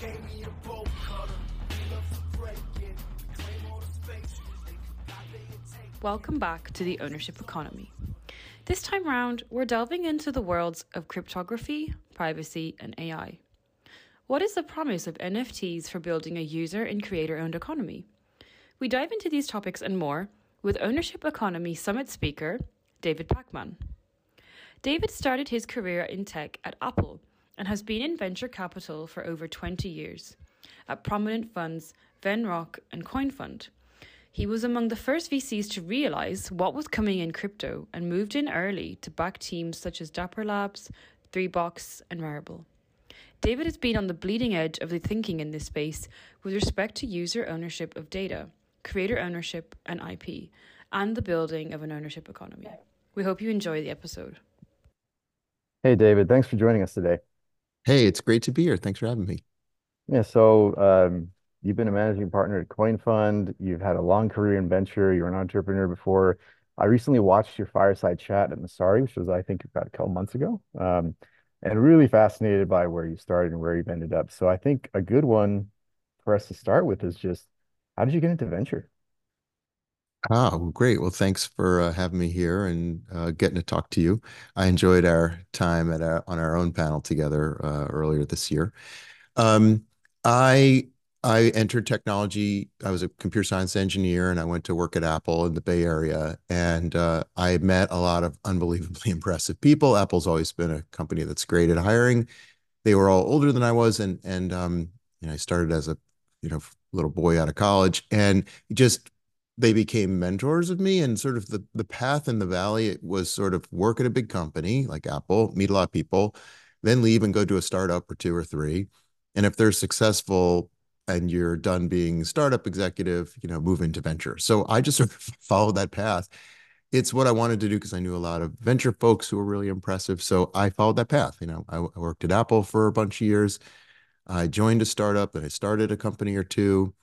gave me a bolt cutter. To break it. Claim all the. Welcome back to the ownership economy. This time round, we're delving into the worlds of cryptography, privacy, and AI. What is the promise of NFTs for building a user and creator owned economy? We dive into these topics and more with Ownership Economy Summit speaker David Pakman. David started his career in tech at Apple and has been in venture capital for over 20 years at prominent funds Venrock and CoinFund. He was among the first VCs to realize what was coming in crypto and moved in early to back teams such as Dapper Labs, 3Box, and Rarible. David has been on the bleeding edge of the thinking in this space with respect to user ownership of data, creator ownership, and IP, and the building of an ownership economy. We hope you enjoy the episode. Hey, David, thanks for joining us today. Hey, it's great to be here. Thanks for having me. Yeah, so um, you've been a managing partner at CoinFund. You've had a long career in venture. You're an entrepreneur before. I recently watched your fireside chat at Messari, which was, I think, about a couple months ago, um, and really fascinated by where you started and where you've ended up. So I think a good one for us to start with is just, how did you get into venture? Oh, great. Well, thanks for uh, having me here and uh, getting to talk to you. I enjoyed our time at our, on our own panel together uh, earlier this year. Um, I I entered technology. I was a computer science engineer, and I went to work at Apple in the Bay Area. And uh, I met a lot of unbelievably impressive people. Apple's always been a company that's great at hiring. They were all older than I was, and and um, you know, I started as a you know little boy out of college, and just they became mentors of me and sort of the the path in the valley it was sort of work at a big company like apple meet a lot of people then leave and go to a startup or two or three. And if they're successful and you're done being startup executive you know move into venture. So i just sort of followed that path. It's what i wanted to do because i knew a lot of venture folks who were really impressive. So i followed that path you know. I, I worked at apple for a bunch of years. I joined a startup and i started a company or two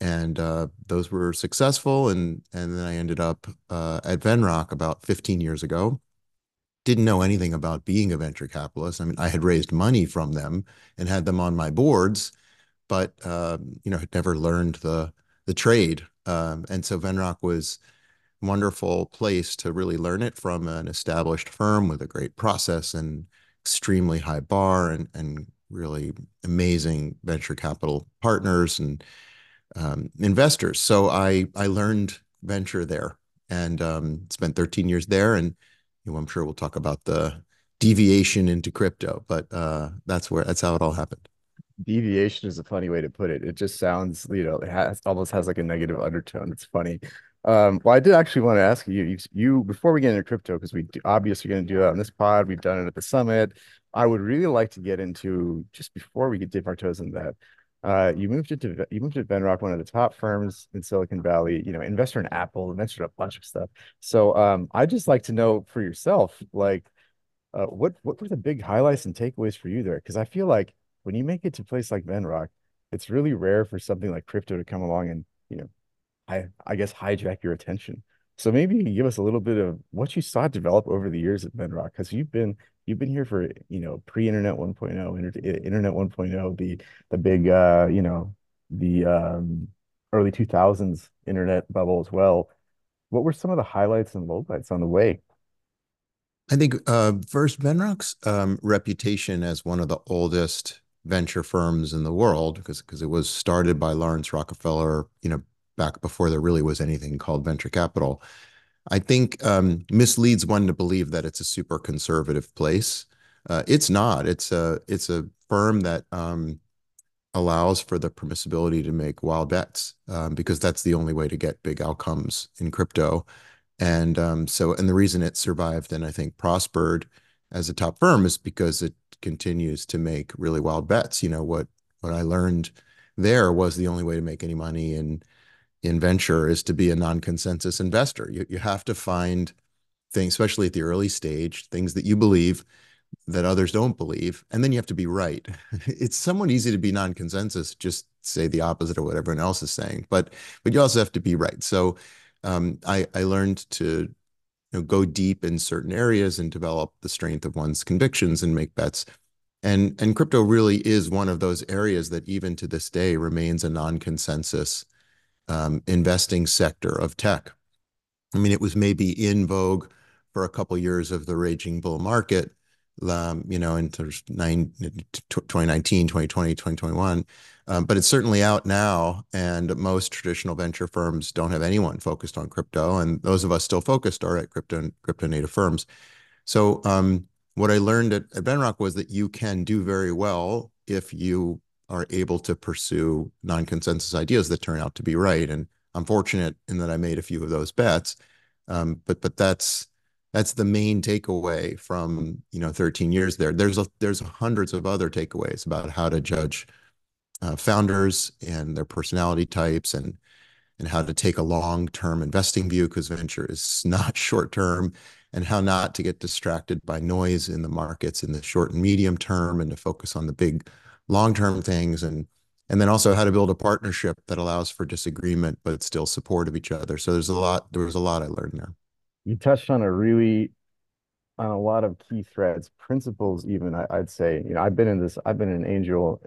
and uh, those were successful. And and then I ended up uh, at Venrock about 15 years ago. Didn't know anything about being a venture capitalist. I mean, I had raised money from them and had them on my boards, but uh, you know, had never learned the the trade. Um, and so Venrock was wonderful place to really learn it from an established firm with a great process and extremely high bar and and really amazing venture capital partners and um, investors. So I I learned venture there and um, spent 13 years there. And you know, I'm sure we'll talk about the deviation into crypto, but uh, that's where that's how it all happened. Deviation is a funny way to put it. It just sounds, you know, it has almost has like a negative undertone. It's funny. Um, well, I did actually want to ask you, you, you before we get into crypto, because we do, obviously going to do that on this pod. We've done it at the summit. I would really like to get into just before we dip our toes in that uh, you moved into you moved to Venrock, one of the top firms in Silicon Valley. You know, investor in Apple, investor in a bunch of stuff. So, um, I just like to know for yourself, like, uh, what what were the big highlights and takeaways for you there? Because I feel like when you make it to a place like Venrock, it's really rare for something like crypto to come along and you know, I I guess hijack your attention. So maybe you can give us a little bit of what you saw develop over the years at Venrock, because you've been you've been here for you know pre-internet 1.0, inter internet 1.0, the the big uh, you know the um, early 2000s internet bubble as well. What were some of the highlights and lowlights on the way? I think uh, first Venrock's um, reputation as one of the oldest venture firms in the world, because because it was started by Laurance Rockefeller, you know, back before there really was anything called venture capital, I think um, misleads one to believe that it's a super conservative place. Uh, it's not. It's a it's a firm that um, allows for the permissibility to make wild bets um, because that's the only way to get big outcomes in crypto. And um, so, and the reason it survived and I think prospered as a top firm is because it continues to make really wild bets. You know what what I learned there was the only way to make any money in in venture is to be a non-consensus investor. You, you have to find things, especially at the early stage, things that you believe that others don't believe, and then you have to be right. it's somewhat easy to be non-consensus, just say the opposite of what everyone else is saying, but but you also have to be right. So um, I I learned to you know, go deep in certain areas and develop the strength of one's convictions and make bets. And and crypto really is one of those areas that even to this day remains a non-consensus um, investing sector of tech. I mean, it was maybe in vogue for a couple years of the raging bull market, um, you know, in 2019, 2020, 2021. Um, but it's certainly out now, and most traditional venture firms don't have anyone focused on crypto, and those of us still focused are at crypto crypto native firms. So um, what I learned at, at Venrock was that you can do very well if you are able to pursue non-consensus ideas that turn out to be right. And I'm fortunate in that I made a few of those bets. Um, but but that's that's the main takeaway from you know 13 years there. There's a, there's hundreds of other takeaways about how to judge uh, founders and their personality types and and how to take a long-term investing view because venture is not short-term and how not to get distracted by noise in the markets in the short and medium term and to focus on the big long-term things and and then also how to build a partnership that allows for disagreement but still support of each other. So there's a lot there was a lot i learned there. You touched on a really on a lot of key threads principles even I, would say. You know i've been in this i've been an angel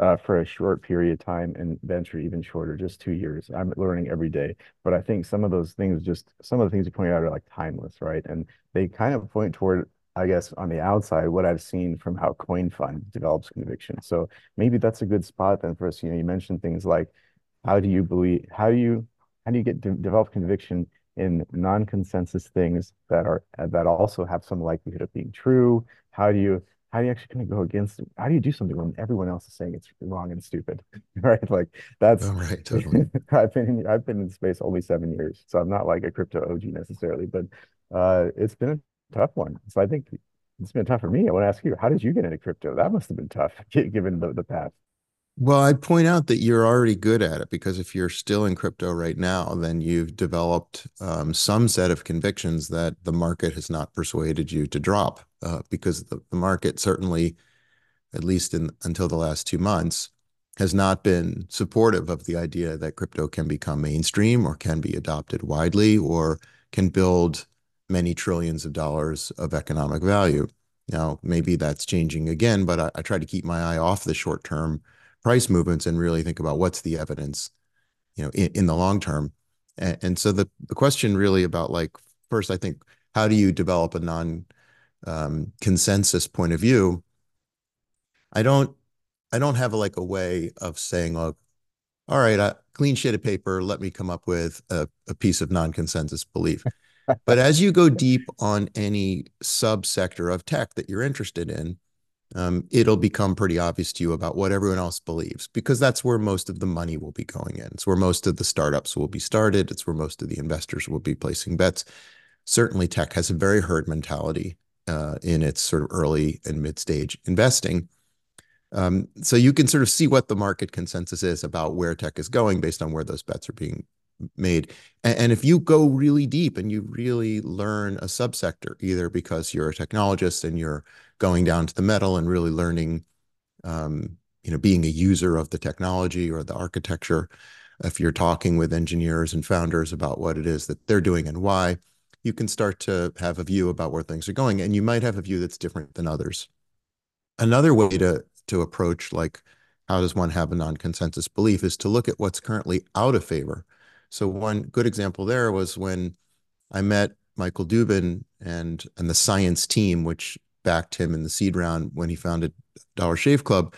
uh, for a short period of time and venture even shorter just two years. I'm learning every day. But i think some of those things just some of the things you pointed out are like timeless right? And they kind of point toward I guess on the outside, what I've seen from how CoinFund develops conviction. So maybe that's a good spot then for us. You know, you mentioned things like how do you believe, how do you, how do you get de develop conviction in non-consensus things that are that also have some likelihood of being true? How do you how do you actually kind of go against how do you do something when everyone else is saying it's wrong and stupid right like that's oh, right totally i've been in, i've been in space only seven years so i'm not like a crypto og necessarily but uh it's been a tough one. So I think it's been tough for me. I want to ask you, how did you get into crypto? That must have been tough given the, the path. Well, I'd point out that you're already good at it because if you're still in crypto right now, then you've developed um, some set of convictions that the market has not persuaded you to drop uh, because the, the market certainly, at least in until the last two months, has not been supportive of the idea that crypto can become mainstream or can be adopted widely or can build many trillions of dollars of economic value. Now, maybe that's changing again, but I, I try to keep my eye off the short term price movements and really think about what's the evidence, you know, in, in the long term. And, and, so the, the question really about like, first, I think, how do you develop a non um, consensus point of view? I don't, I don't have a, like a way of saying, oh, all right, clean sheet of paper, let me come up with a, a piece of non-consensus belief but as you go deep on any subsector of tech that you're interested in, um, it'll become pretty obvious to you about what everyone else believes because that's where most of the money will be going in. It's where most of the startups will be started. It's where most of the investors will be placing bets. Certainly, tech has a very herd mentality uh, in its sort of early and mid stage investing. Um, so you can sort of see what the market consensus is about where tech is going based on where those bets are being made. And, and, if you go really deep and you really learn a subsector, either because you're a technologist and you're going down to the metal and really learning, um, you know, being a user of the technology or the architecture, if you're talking with engineers and founders about what it is that they're doing and why, you can start to have a view about where things are going. And you might have a view that's different than others. Another way to to approach like how does one have a non-consensus belief is to look at what's currently out of favor so one good example there was when I met Michael Dubin and and the science team, which backed him in the seed round when he founded Dollar Shave Club.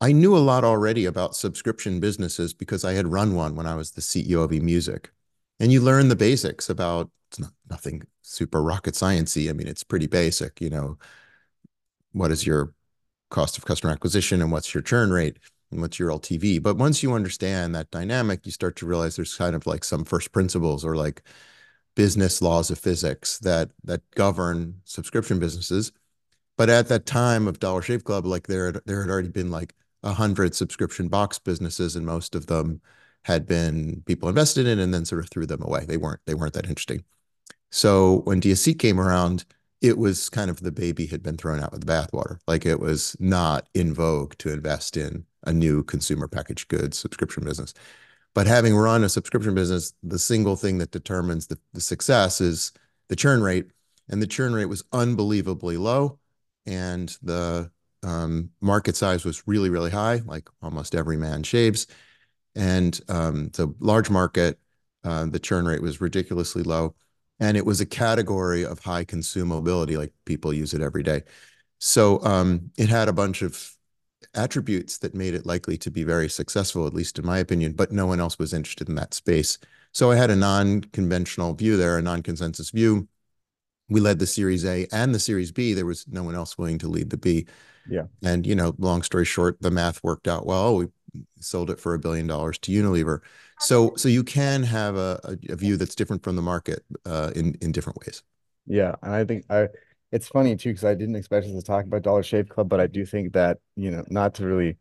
I knew a lot already about subscription businesses because I had run one when I was the CEO of eMusic. And you learn the basics about it's not, nothing super rocket sciencey. I mean, it's pretty basic. You know, what is your cost of customer acquisition and what's your churn rate? What's your LTV. But once you understand that dynamic, you start to realize there's kind of like some first principles or like business laws of physics that that govern subscription businesses. But at that time of Dollar Shave Club, like there had, there had already been like a hundred subscription box businesses, and most of them had been people invested in and then sort of threw them away. They weren't they weren't that interesting. So when DSC came around, it was kind of the baby had been thrown out with the bathwater. Like it was not in vogue to invest in a new consumer packaged goods subscription business. But having run a subscription business, the single thing that determines the, the success is the churn rate. And the churn rate was unbelievably low. And the um, market size was really, really high, like almost every man shaves. And um, the large market, uh, the churn rate was ridiculously low. And it was a category of high consumability, like people use it every day. So um, it had a bunch of attributes that made it likely to be very successful, at least in my opinion, but no one else was interested in that space. So I had a non-conventional view there, a non-consensus view. We led the Series A and the Series B. There was no one else willing to lead the B. Yeah. And, you know, long story short, the math worked out well. We sold it for a billion dollars to Unilever. So, so you can have a, a, view that's different from the market uh, in in different ways. Yeah, and I think I it's funny too because I didn't expect us to talk about Dollar Shave Club, but I do think that you know not to really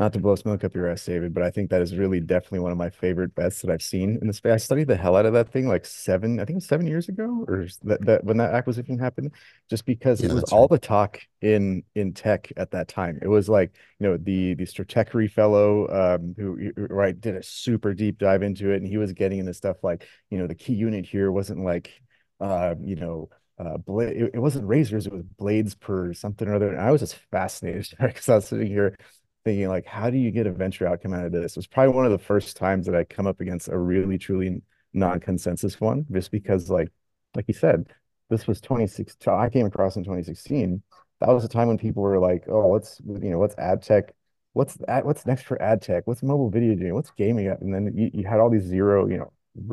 not to blow smoke up your ass, David, but I think that is really definitely one of my favorite bets that I've seen in the space. I studied the hell out of that thing like seven, I think it was seven years ago, or that, that when that acquisition happened, just because Yeah, it was all right. the talk in in tech at that time. It was like you know the the Stratechery fellow um, who right did a super deep dive into it, and he was getting into stuff like you know the key unit here wasn't like uh, you know uh blade it, it wasn't razors it was blades per something or other and i was just fascinated because i was sitting here thinking like how do you get a venture outcome out of this? It was probably one of the first times that i come up against a really truly non-consensus one just because like like you said this was 26 i came across in 2016 that was a time when people were like oh what's you know what's ad tech? What's ad, what's next for ad tech? What's mobile video doing? What's gaming? And then you, you had all these zero you know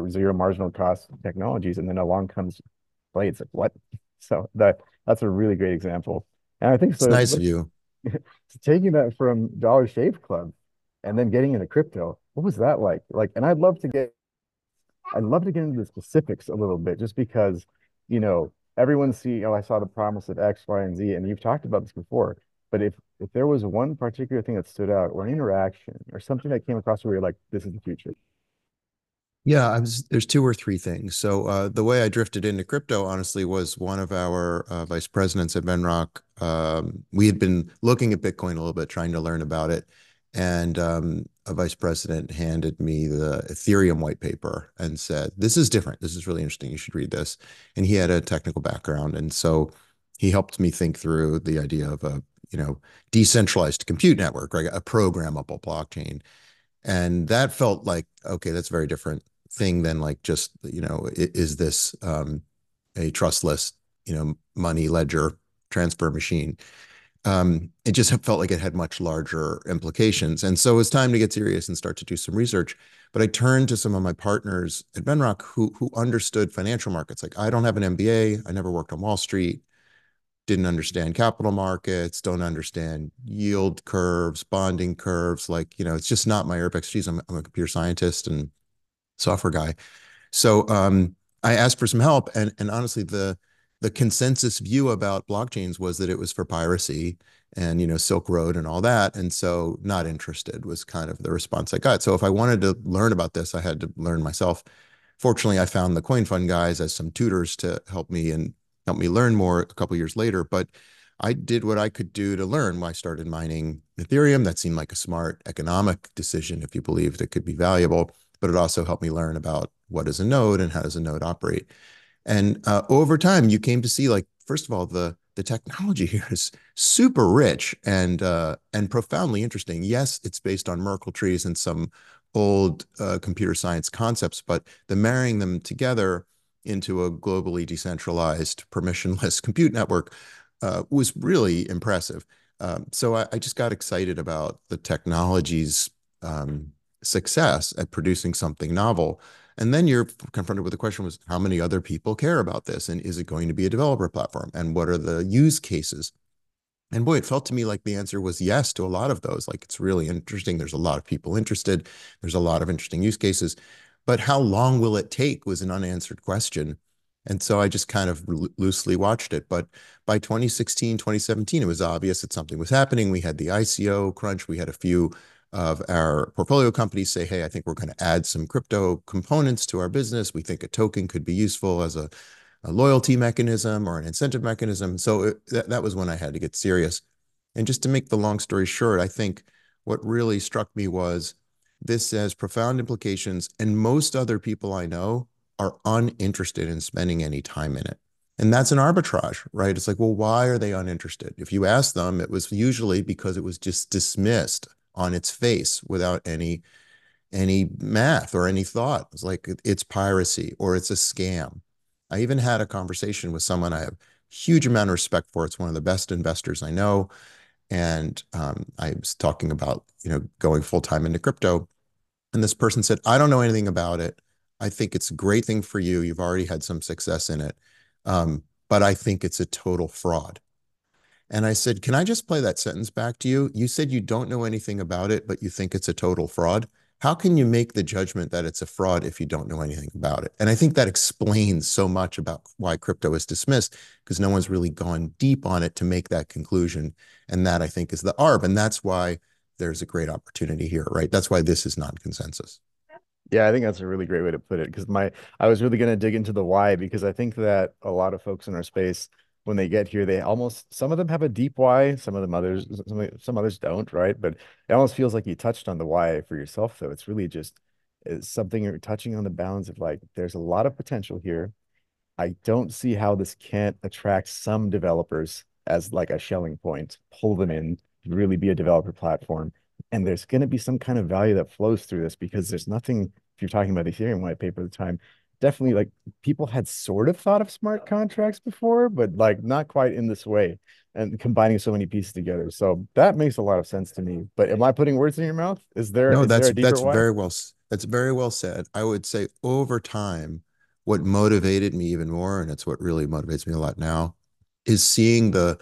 zero marginal cost technologies and then along comes blades like what? So that that's a really great example. And i think It's so nice of you. taking that from Dollar Shave Club and then getting into crypto, what was that like? Like, and I'd love to get, I'd love to get into the specifics a little bit, just because, you know, everyone see, oh, I saw the promise of X, Y, and Z, and you've talked about this before. But if if there was one particular thing that stood out, or an interaction, or something that came across where you're like, this is the future. Yeah, I was, there's two or three things. So uh, the way I drifted into crypto, honestly, was one of our uh, vice presidents at Venrock. Um, we had been looking at Bitcoin a little bit, trying to learn about it, and um, a vice president handed me the Ethereum white paper and said, "This is different. This is really interesting. You should read this." And he had a technical background, and so he helped me think through the idea of a you know decentralized compute network, right? A programmable blockchain. And that felt like, okay, that's very different thing than like just, you know, is this um, a trustless, you know, money ledger transfer machine? Um, it just felt like it had much larger implications. And so it was time to get serious and start to do some research. But I turned to some of my partners at Venrock who who understood financial markets. Like I don't have an MBA, I never worked on Wall Street, didn't understand capital markets, don't understand yield curves, bonding curves. Like, you know, it's just not my area of expertise. I'm, I'm a computer scientist and software guy. So um, I asked for some help, and and honestly, the the consensus view about blockchains was that it was for piracy and you know Silk Road and all that, and so not interested was kind of the response I got. So if I wanted to learn about this, I had to learn myself. Fortunately, I found the CoinFund guys as some tutors to help me and help me learn more a couple years later. But I did what I could do to learn. I started mining Ethereum. That seemed like a smart economic decision if you believed it could be valuable but it also helped me learn about what is a node and how does a node operate. And uh, over time, you came to see like first of all the the technology here is super rich and uh, and profoundly interesting. Yes, it's based on Merkle trees and some old uh, computer science concepts, but the marrying them together into a globally decentralized permissionless compute network uh, was really impressive. Um, so I, I, just got excited about the technology's um, success at producing something novel. And then you're confronted with the question was how many other people care about this? And is it going to be a developer platform? And what are the use cases? And boy, it felt to me like the answer was yes to a lot of those. Like it's really interesting. There's a lot of people interested. There's a lot of interesting use cases. But how long will it take was an unanswered question. And so I just kind of loosely watched it. But by 2016, 2017, it was obvious that something was happening. We had the ICO crunch. We had a few of our portfolio companies say, hey, I think we're going to add some crypto components to our business. We think a token could be useful as a, loyalty mechanism or an incentive mechanism. So uh, that, that was when I had to get serious. And just to make the long story short, I think what really struck me was this has profound implications, and most other people I know are uninterested in spending any time in it. And that's an arbitrage, right? It's like, well, why are they uninterested? If you ask them, it was usually because it was just dismissed on its face without any any math or any thought. It's like it's piracy or it's a scam. I even had a conversation with someone I have huge amount of respect for. It's one of the best investors I know, and um, I was talking about you know going full time into crypto, and this person said, "I don't know anything about it. I think it's a great thing for you. You've already had some success in it, um, but I think it's a total fraud." And I said, "Can I just play that sentence back to you? You said you don't know anything about it, but you think it's a total fraud." how can you make the judgment that it's a fraud if you don't know anything about it? And I think that explains so much about why crypto is dismissed because no one's really gone deep on it to make that conclusion. And that I think is the ARB. And that's why there's a great opportunity here, right? That's why this is non-consensus. Yeah, I think that's a really great way to put it because my I was really going to dig into the why because I think that a lot of folks in our space when they get here, they almost some of them have a deep why, some of them others some, some others don't, right? But it almost feels like you touched on the why for yourself, though. It's really just it's something you're touching on the bounds of like there's a lot of potential here. I don't see how this can't attract some developers as like a Schelling point, pull them in, really be a developer platform. And there's going to be some kind of value that flows through this because there's nothing, if you're talking about the Ethereum white paper at the time, definitely like people had sort of thought of smart contracts before, but like not quite in this way and combining so many pieces together. So that makes a lot of sense to me. But am I putting words in your mouth? Is there no? Is that's there that's why? very well. That's very well said. I would say over time, what motivated me even more, and it's what really motivates me a lot now, is seeing the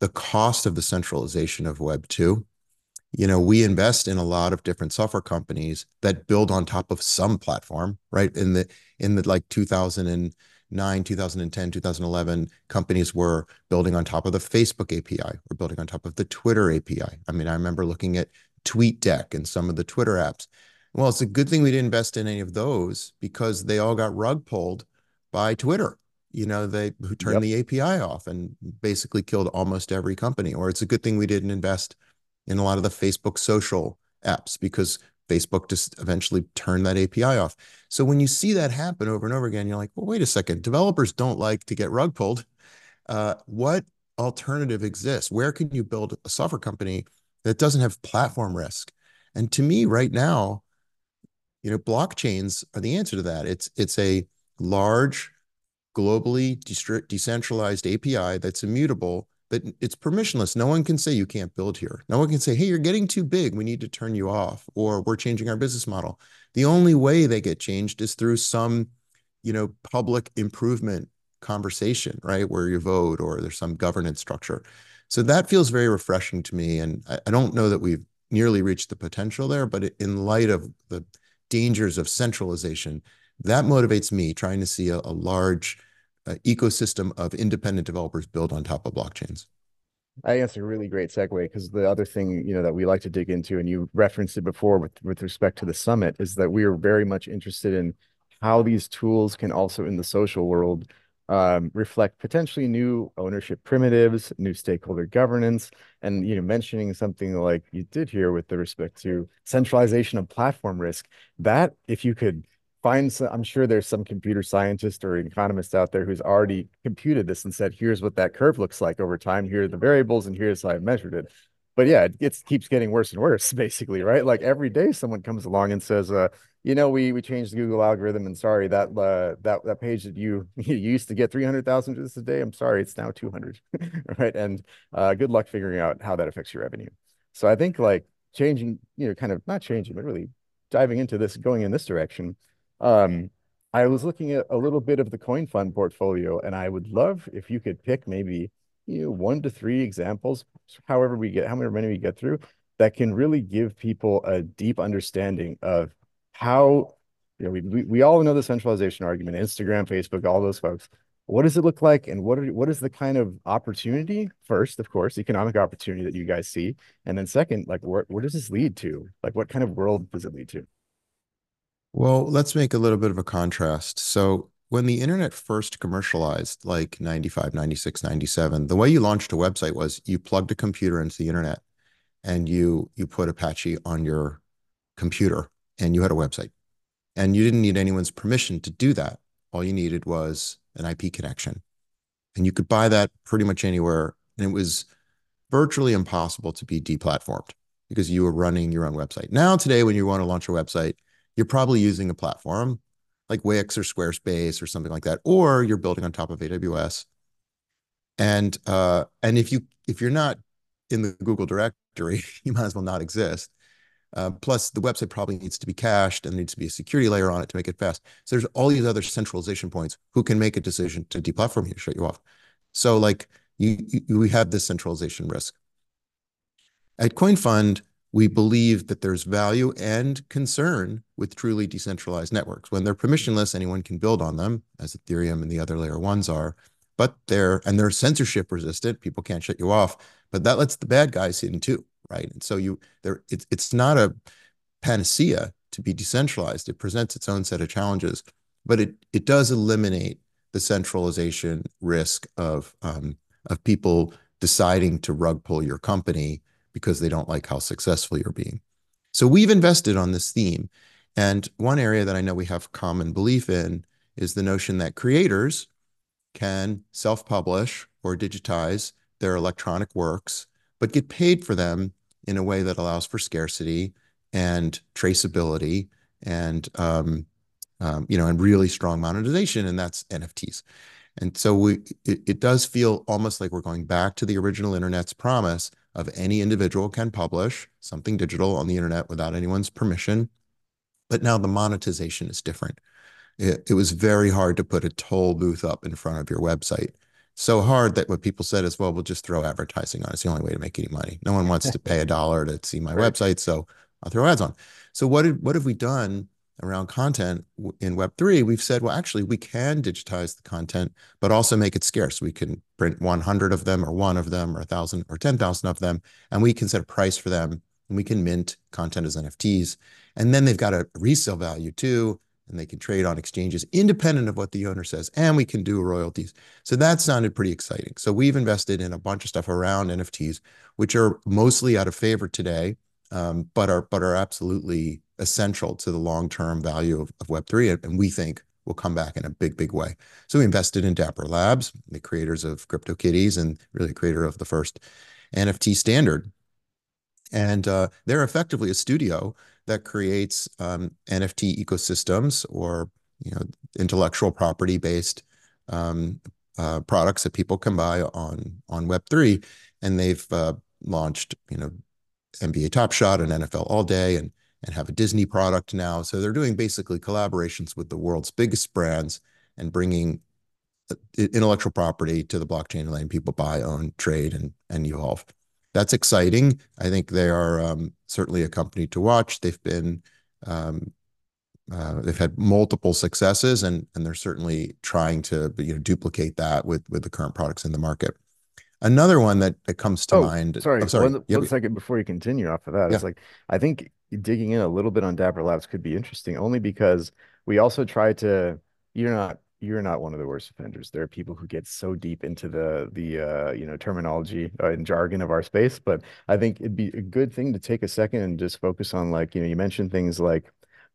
the cost of the centralization of Web two you know, we invest in a lot of different software companies that build on top of some platform, right? In the in the like 2009, 2010, 2011, companies were building on top of the Facebook API, we're building on top of the Twitter API. I mean, I remember looking at TweetDeck and some of the Twitter apps. Well, it's a good thing we didn't invest in any of those because they all got rug pulled by Twitter. You know, they who turned yep. the API off and basically killed almost every company. Or it's a good thing we didn't invest in a lot of the Facebook social apps because Facebook just eventually turned that API off. So when you see that happen over and over again, you're like, well, wait a second. Developers don't like to get rug pulled. Uh, what alternative exists? Where can you build a software company that doesn't have platform risk? And to me, right now, you know, blockchains are the answer to that. It's it's a large, globally decentralized API that's immutable but it's permissionless. No one can say you can't build here. No one can say, hey, you're getting too big. We need to turn you off, or we're changing our business model. The only way they get changed is through some, you know, public improvement conversation, right? Where you vote or there's some governance structure. So that feels very refreshing to me. And I, I don't know that we've nearly reached the potential there, but in light of the dangers of centralization, that motivates me trying to see a, a large ecosystem of independent developers built on top of blockchains. I think that's a really great segue because the other thing you know that we like to dig into, and you referenced it before with with respect to the summit, is that we are very much interested in how these tools can also in the social world um, reflect potentially new ownership primitives, new stakeholder governance, and you know mentioning something like you did here with the respect to centralization of platform risk. That if you could find some, I'm sure there's some computer scientist or economist out there who's already computed this and said, here's what that curve looks like over time. Here are the variables and here's how I measured it. But yeah, it gets, keeps getting worse and worse, basically, right? Like every day someone comes along and says, uh, you know, we we changed the Google algorithm and sorry, that uh, that that page that you, you used to get 300,000 visits a day, I'm sorry, it's now 200, right? And uh, good luck figuring out how that affects your revenue. So I think like changing, you know, kind of not changing, but really diving into this, going in this direction, um, I was looking at a little bit of the CoinFund portfolio, and I would love if you could pick maybe you know one to three examples, however we get, however many we get through, that can really give people a deep understanding of how you know we we, we all know the centralization argument, Instagram, Facebook, all those folks. What does it look like, and what are what is the kind of opportunity first, of course, economic opportunity that you guys see, and then second, like where where does this lead to? Like what kind of world does it lead to? Well, let's make a little bit of a contrast. So, when the internet first commercialized, like 95, 96, 97, the way you launched a website was you plugged a computer into the internet and you you put Apache on your computer and you had a website. And you didn't need anyone's permission to do that. All you needed was an IP connection. and you could buy that pretty much anywhere. And it was virtually impossible to be deplatformed because you were running your own website. Now, today, when you want to launch a website, you're probably using a platform like Wix or Squarespace or something like that, or you're building on top of AWS. And uh, and if you if you're not in the Google directory, you might as well not exist. Uh, plus, the website probably needs to be cached and needs to be a security layer on it to make it fast. So there's all these other centralization points who can make a decision to deplatform you, shut you off. So like you, you we have this centralization risk. At CoinFund, we believe that there's value and concern with truly decentralized networks. When they're permissionless, anyone can build on them, as Ethereum and the other layer ones are. But they're and they're censorship resistant. People can't shut you off. But that lets the bad guys in too, right? And so you there it's it's not a panacea to be decentralized. It presents its own set of challenges, but it it does eliminate the centralization risk of um, of people deciding to rug pull your company because they don't like how successful you're being. So we've invested on this theme. And one area that I know we have common belief in is the notion that creators can self publish or digitize their electronic works, but get paid for them in a way that allows for scarcity and traceability and um, um, you know and really strong monetization and that's nfts and so we it, it does feel almost like we're going back to the original internet's promise of any individual can publish something digital on the internet without anyone's permission. But now the monetization is different. It, it was very hard to put a toll booth up in front of your website. So hard that what people said is, well, we'll just throw advertising on. It's the only way to make any money. No one wants to pay a dollar to see my right. website, so I'll throw ads on. So what did, what have we done around content in Web3, we've said, well, actually, we can digitize the content, but also make it scarce. We can print 100 of them, or one of them, or 1,000 or 10,000 of them, and we can set a price for them, and we can mint content as NFTs. And then they've got a resale value too, and they can trade on exchanges independent of what the owner says, and we can do royalties. So that sounded pretty exciting. So we've invested in a bunch of stuff around NFTs, which are mostly out of favor today, but are but are absolutely essential to the long-term value of, of Web3, and we think will come back in a big, big way. So we invested in Dapper Labs, the creators of CryptoKitties and really creator of the first NFT standard. And uh, they're effectively a studio that creates um, NFT ecosystems or you know intellectual property based um, uh, products that people can buy on on Web3. And they've uh, launched you know NBA Top Shot and NFL All Day and and have a Disney product now. So they're doing basically collaborations with the world's biggest brands and bringing uh, intellectual property to the blockchain and letting people buy, own, trade, and and evolve. That's exciting. I think they are um, certainly a company to watch. They've been um, uh, they've had multiple successes, and and they're certainly trying to you know duplicate that with with the current products in the market. Another one that, that comes to oh, mind. Sorry, oh, sorry. One, yep. one second before you continue off of that. Yeah. It's like I think digging in a little bit on Dapper Labs could be interesting, only because we also try to. You're not you're not one of the worst offenders. There are people who get so deep into the the uh, you know terminology uh, and jargon of our space, but I think it'd be a good thing to take a second and just focus on like you know you mentioned things like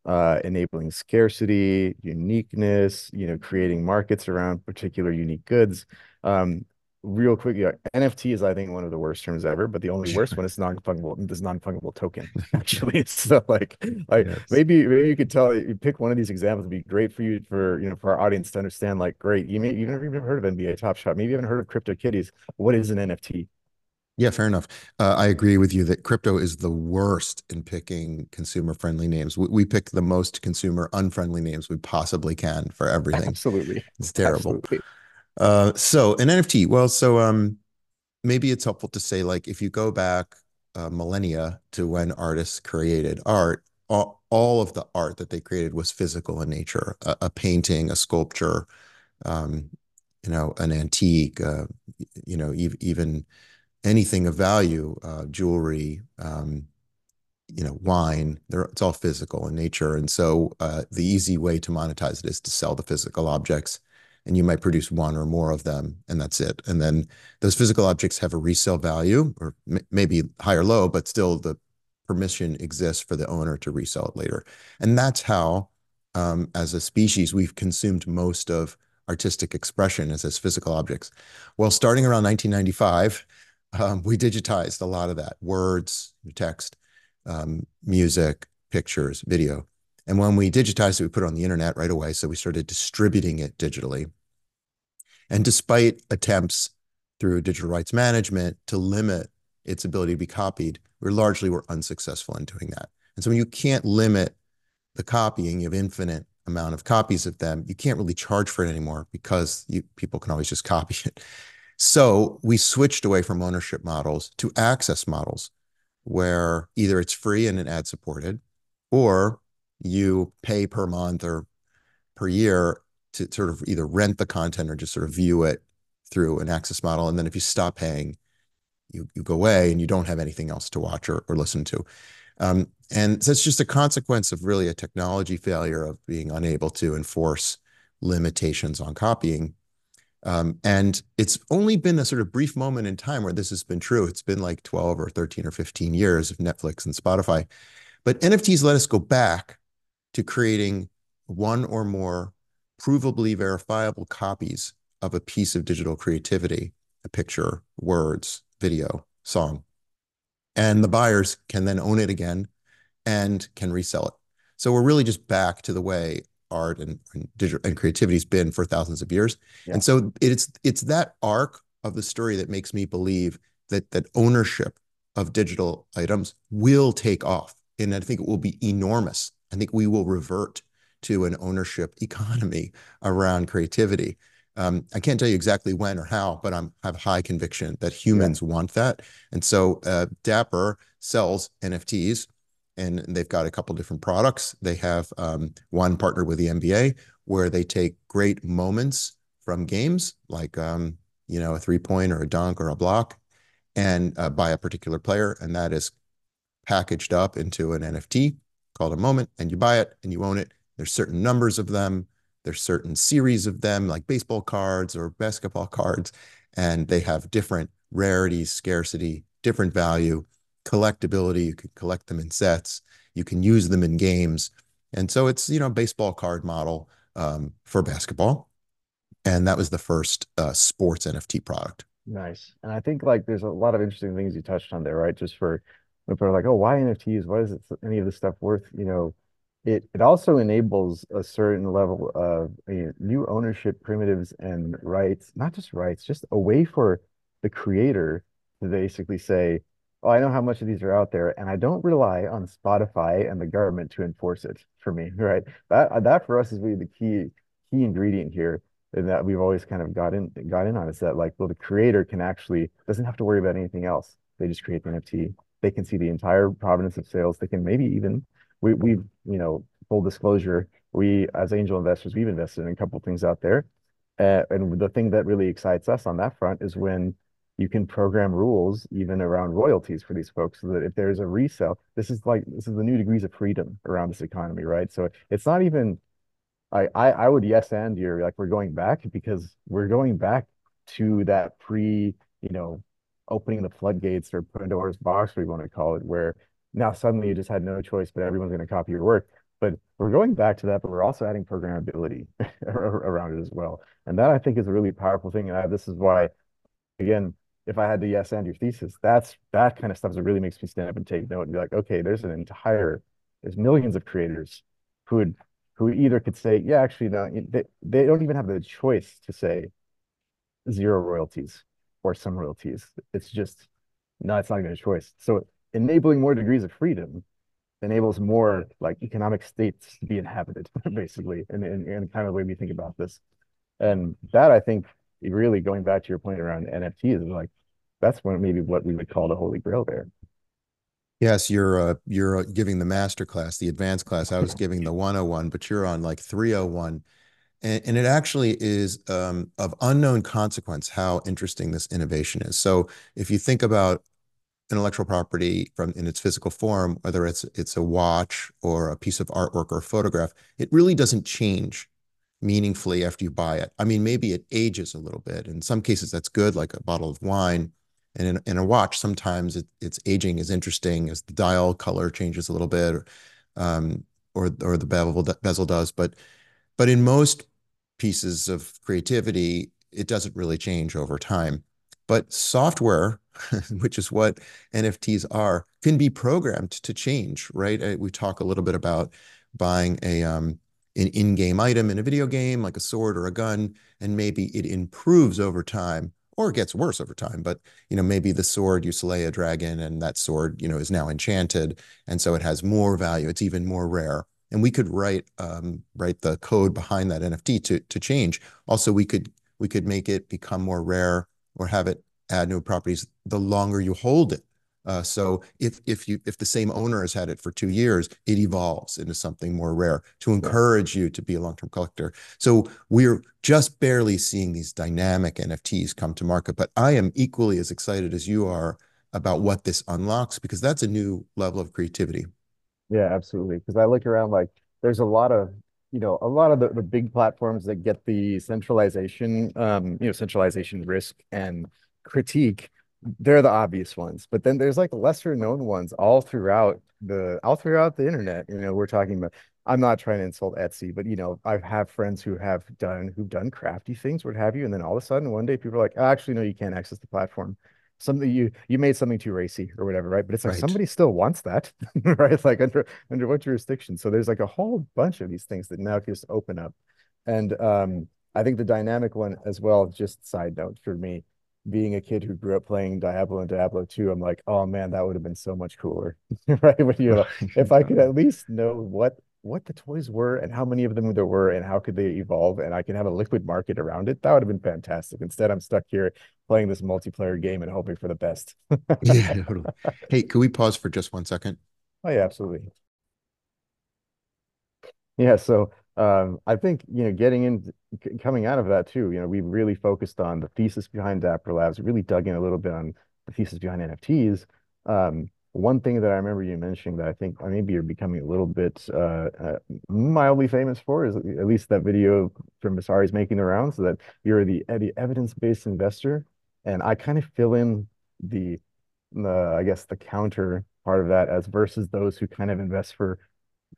uh, enabling scarcity, uniqueness, you know, creating markets around particular unique goods. Um, real quick, yeah, NFT is I think one of the worst terms ever, but the only worst one is non-fungible. This non-fungible token actually. so like, like yes. maybe maybe you could tell you pick one of these examples. It'd be great for you for you know for our audience to understand. Like, great, you may you've never even heard of NBA Top Shot. Maybe you haven't heard of Crypto CryptoKitties. What is an NFT? Yeah, fair enough. Uh, I agree with you that crypto is the worst in picking consumer friendly names. We, we pick the most consumer unfriendly names we possibly can for everything. Absolutely. It's terrible. Absolutely. Uh, so an NFT. Well, so um, maybe it's helpful to say like if you go back uh, millennia to when artists created art, all, all of the art that they created was physical in nature. A, a painting, a sculpture, um, you know, an antique, uh, you know, even anything of value, uh, jewelry, um, you know, wine. it's all physical in nature, and so uh, the easy way to monetize it is to sell the physical objects and you might produce one or more of them and that's it and then those physical objects have a resale value or maybe high or low but still the permission exists for the owner to resell it later and that's how um, as a species we've consumed most of artistic expression as as physical objects. Well, starting around 1995, um, we digitized a lot of that words, text, um, music, pictures, video. And when we digitized it, we put it on the internet right away. So we started distributing it digitally. And despite attempts through digital rights management to limit its ability to be copied, we largely were unsuccessful in doing that. And so when you can't limit the copying, you have infinite amount of copies of them, you can't really charge for it anymore because you, people can always just copy it. So we switched away from ownership models to access models where either it's free and an ad supported or you pay per month or per year to sort of either rent the content or just sort of view it through an access model. And then if you stop paying, you, you go away and you don't have anything else to watch or, or listen to. Um, and it's just a consequence of really a technology failure of being unable to enforce limitations on copying. Um, and it's only been a sort of brief moment in time where this has been true. It's been like 12 or 13 or 15 years of Netflix and Spotify. But NFTs let us go back to creating one or more provably verifiable copies of a piece of digital creativity, a picture, words, video, song. And the buyers can then own it again and can resell it. So we're really just back to the way art and, and digital and creativity has been for thousands of years. Yeah. And so it's it's that arc of the story that makes me believe that that ownership of digital items will take off. And I think it will be enormous. I think we will revert to an ownership economy around creativity. Um, I can't tell you exactly when or how, but I'm I have high conviction that humans yeah. want that. And so uh, Dapper sells NFTs, and they've got a couple different products. They have um, one partner with the NBA where they take great moments from games, like um, you know a three point or a dunk or a block, and uh, by a particular player, and that is packaged up into an NFT called a moment, and you buy it and you own it. There's certain numbers of them there's certain series of them, like baseball cards or basketball cards, and they have different rarity, scarcity, different value, collectability. You can collect them in sets. You can use them in games. And so it's, you know, baseball card model um, for basketball. And that was the first uh, sports NFT product. Nice. And I think like there's a lot of interesting things you touched on there, right? Just for people are like, oh, why NFTs? Why is it any of this stuff worth, you know, it it also enables a certain level of you know, new ownership primitives and rights, not just rights, just a way for the creator to basically say, "Oh, I know how much of these are out there, and I don't rely on Spotify and the government to enforce it for me." Right? That that for us is really the key key ingredient here, and that we've always kind of got in got in on is that like, well, the creator can actually doesn't have to worry about anything else. They just create the NFT. They can see the entire provenance of sales. They can maybe even we we've you know full disclosure we as angel investors we've invested in a couple things out there uh, and the thing that really excites us on that front is when you can program rules even around royalties for these folks so that if there's a resale this is like this is the new degrees of freedom around this economy right so it's not even I, I I would yes and you're like we're going back because we're going back to that pre you know opening the floodgates or Pandora's box, we want to call it, where now suddenly you just had no choice, but everyone's going to copy your work. But we're going back to that, but we're also adding programmability around it as well. And that I think is a really powerful thing. And I, this is why, again, if I had to yes and your thesis, that's that kind of stuff that really makes me stand up and take note and be like, okay, there's an entire, there's millions of creators who would who either could say, yeah, actually, no, they, they don't even have the choice to say zero royalties or some royalties. It's just no, it's not even a choice. So enabling more degrees of freedom enables more like economic states to be inhabited, basically, in, in, in kind of the way we think about this. And that I think really going back to your point around NFTs is like that's when maybe what we would call the holy grail there. Yes, you're uh, you're giving the master class, the advanced class. I was giving the 101, but you're on like 301. And, and it actually is um, of unknown consequence how interesting this innovation is. So if you think about intellectual property from in its physical form, whether it's it's a watch or a piece of artwork or a photograph, it really doesn't change meaningfully after you buy it. I mean, maybe it ages a little bit. In some cases, that's good, like a bottle of wine. And in, in a watch, sometimes it, its aging is interesting as the dial color changes a little bit, or um, or, or the bevel bezel does. But but in most pieces of creativity, it doesn't really change over time. But software, which is what NFTs are, can be programmed to change, right? We talk a little bit about buying a um, an in-game item in a video game, like a sword or a gun, and maybe it improves over time or gets worse over time. But you know, maybe the sword you slay a dragon, and that sword, you know, is now enchanted, and so it has more value. It's even more rare. And we could write um, write the code behind that NFT to to change. Also, we could we could make it become more rare or have it add new properties the longer you hold it. Uh, so if if you if the same owner has had it for two years, it evolves into something more rare to encourage you to be a long-term collector. So we're just barely seeing these dynamic NFTs come to market, but I am equally as excited as you are about what this unlocks because that's a new level of creativity. Yeah, absolutely. Because I look around like there's a lot of you know a lot of the, the big platforms that get the centralization um you know centralization risk and critique they're the obvious ones but then there's like lesser known ones all throughout the all throughout the internet you know we're talking about i'm not trying to insult etsy but you know i have friends who have done who've done crafty things what have you and then all of a sudden one day people are like actually no you can't access the platform something you you made something too racy or whatever right but it's like Right. somebody still wants that right like under under what jurisdiction so there's like a whole bunch of these things that now just open up and um i think the dynamic one as well just side note for me being a kid who grew up playing Diablo and Diablo 2, I'm like, oh man, that would have been so much cooler. Right? When you like, if I could at least know what what the toys were and how many of them there were and how could they evolve and I can have a liquid market around it, that would have been fantastic. Instead, I'm stuck here playing this multiplayer game and hoping for the best. Yeah, totally. Hey, could we pause for just one second? Oh yeah, absolutely. Yeah, so um, I think you know getting in coming out of that too, you know, we really focused on the thesis behind Dapper Labs, really dug in a little bit on the thesis behind NFTs. Um, one thing that I remember you mentioning that I think maybe you're becoming a little bit uh, uh, mildly famous for is at least that video from Messari's making the rounds, so that you're the, the evidence-based investor, and I kind of fill in the the I guess the counter part of that as versus those who kind of invest for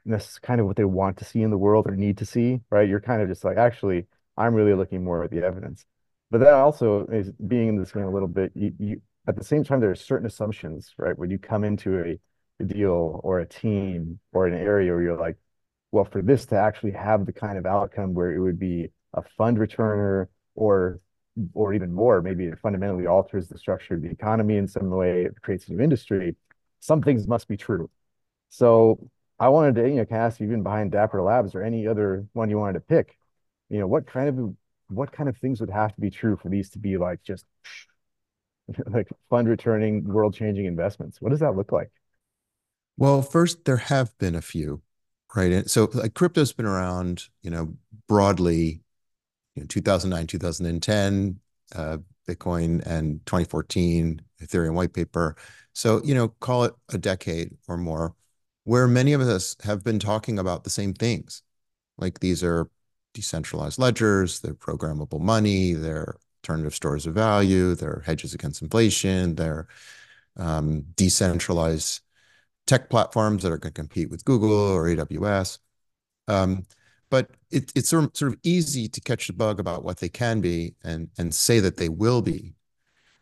that's kind of what they want to see in the world or need to see, right? You're kind of just like, actually, I'm really looking more at the evidence. But that also is being in this game a little bit, you, you at the same time, there are certain assumptions, right? When you come into a, a deal or a team or an area where you're like, well, for this to actually have the kind of outcome where it would be a fund returner or or even more, maybe it fundamentally alters the structure of the economy in some way, it creates a new industry, some things must be true. So I wanted to, you know, cast even behind Dapper Labs or any other one you wanted to pick. You know, what kind of what kind of things would have to be true for these to be like just like fund returning, world changing investments? What does that look like? Well, first, there have been a few, right? And so like crypto's been around, you know, broadly, you know, 2009, 2010, uh, Bitcoin and 2014, Ethereum white paper. So, you know, call it a decade or more, where many of us have been talking about the same things. Like these are decentralized ledgers, they're programmable money, they're alternative stores of value, they're hedges against inflation, they're um, decentralized tech platforms that are going to compete with Google or AWS. Um, but it, it's sort of, easy to catch the bug about what they can be and and say that they will be.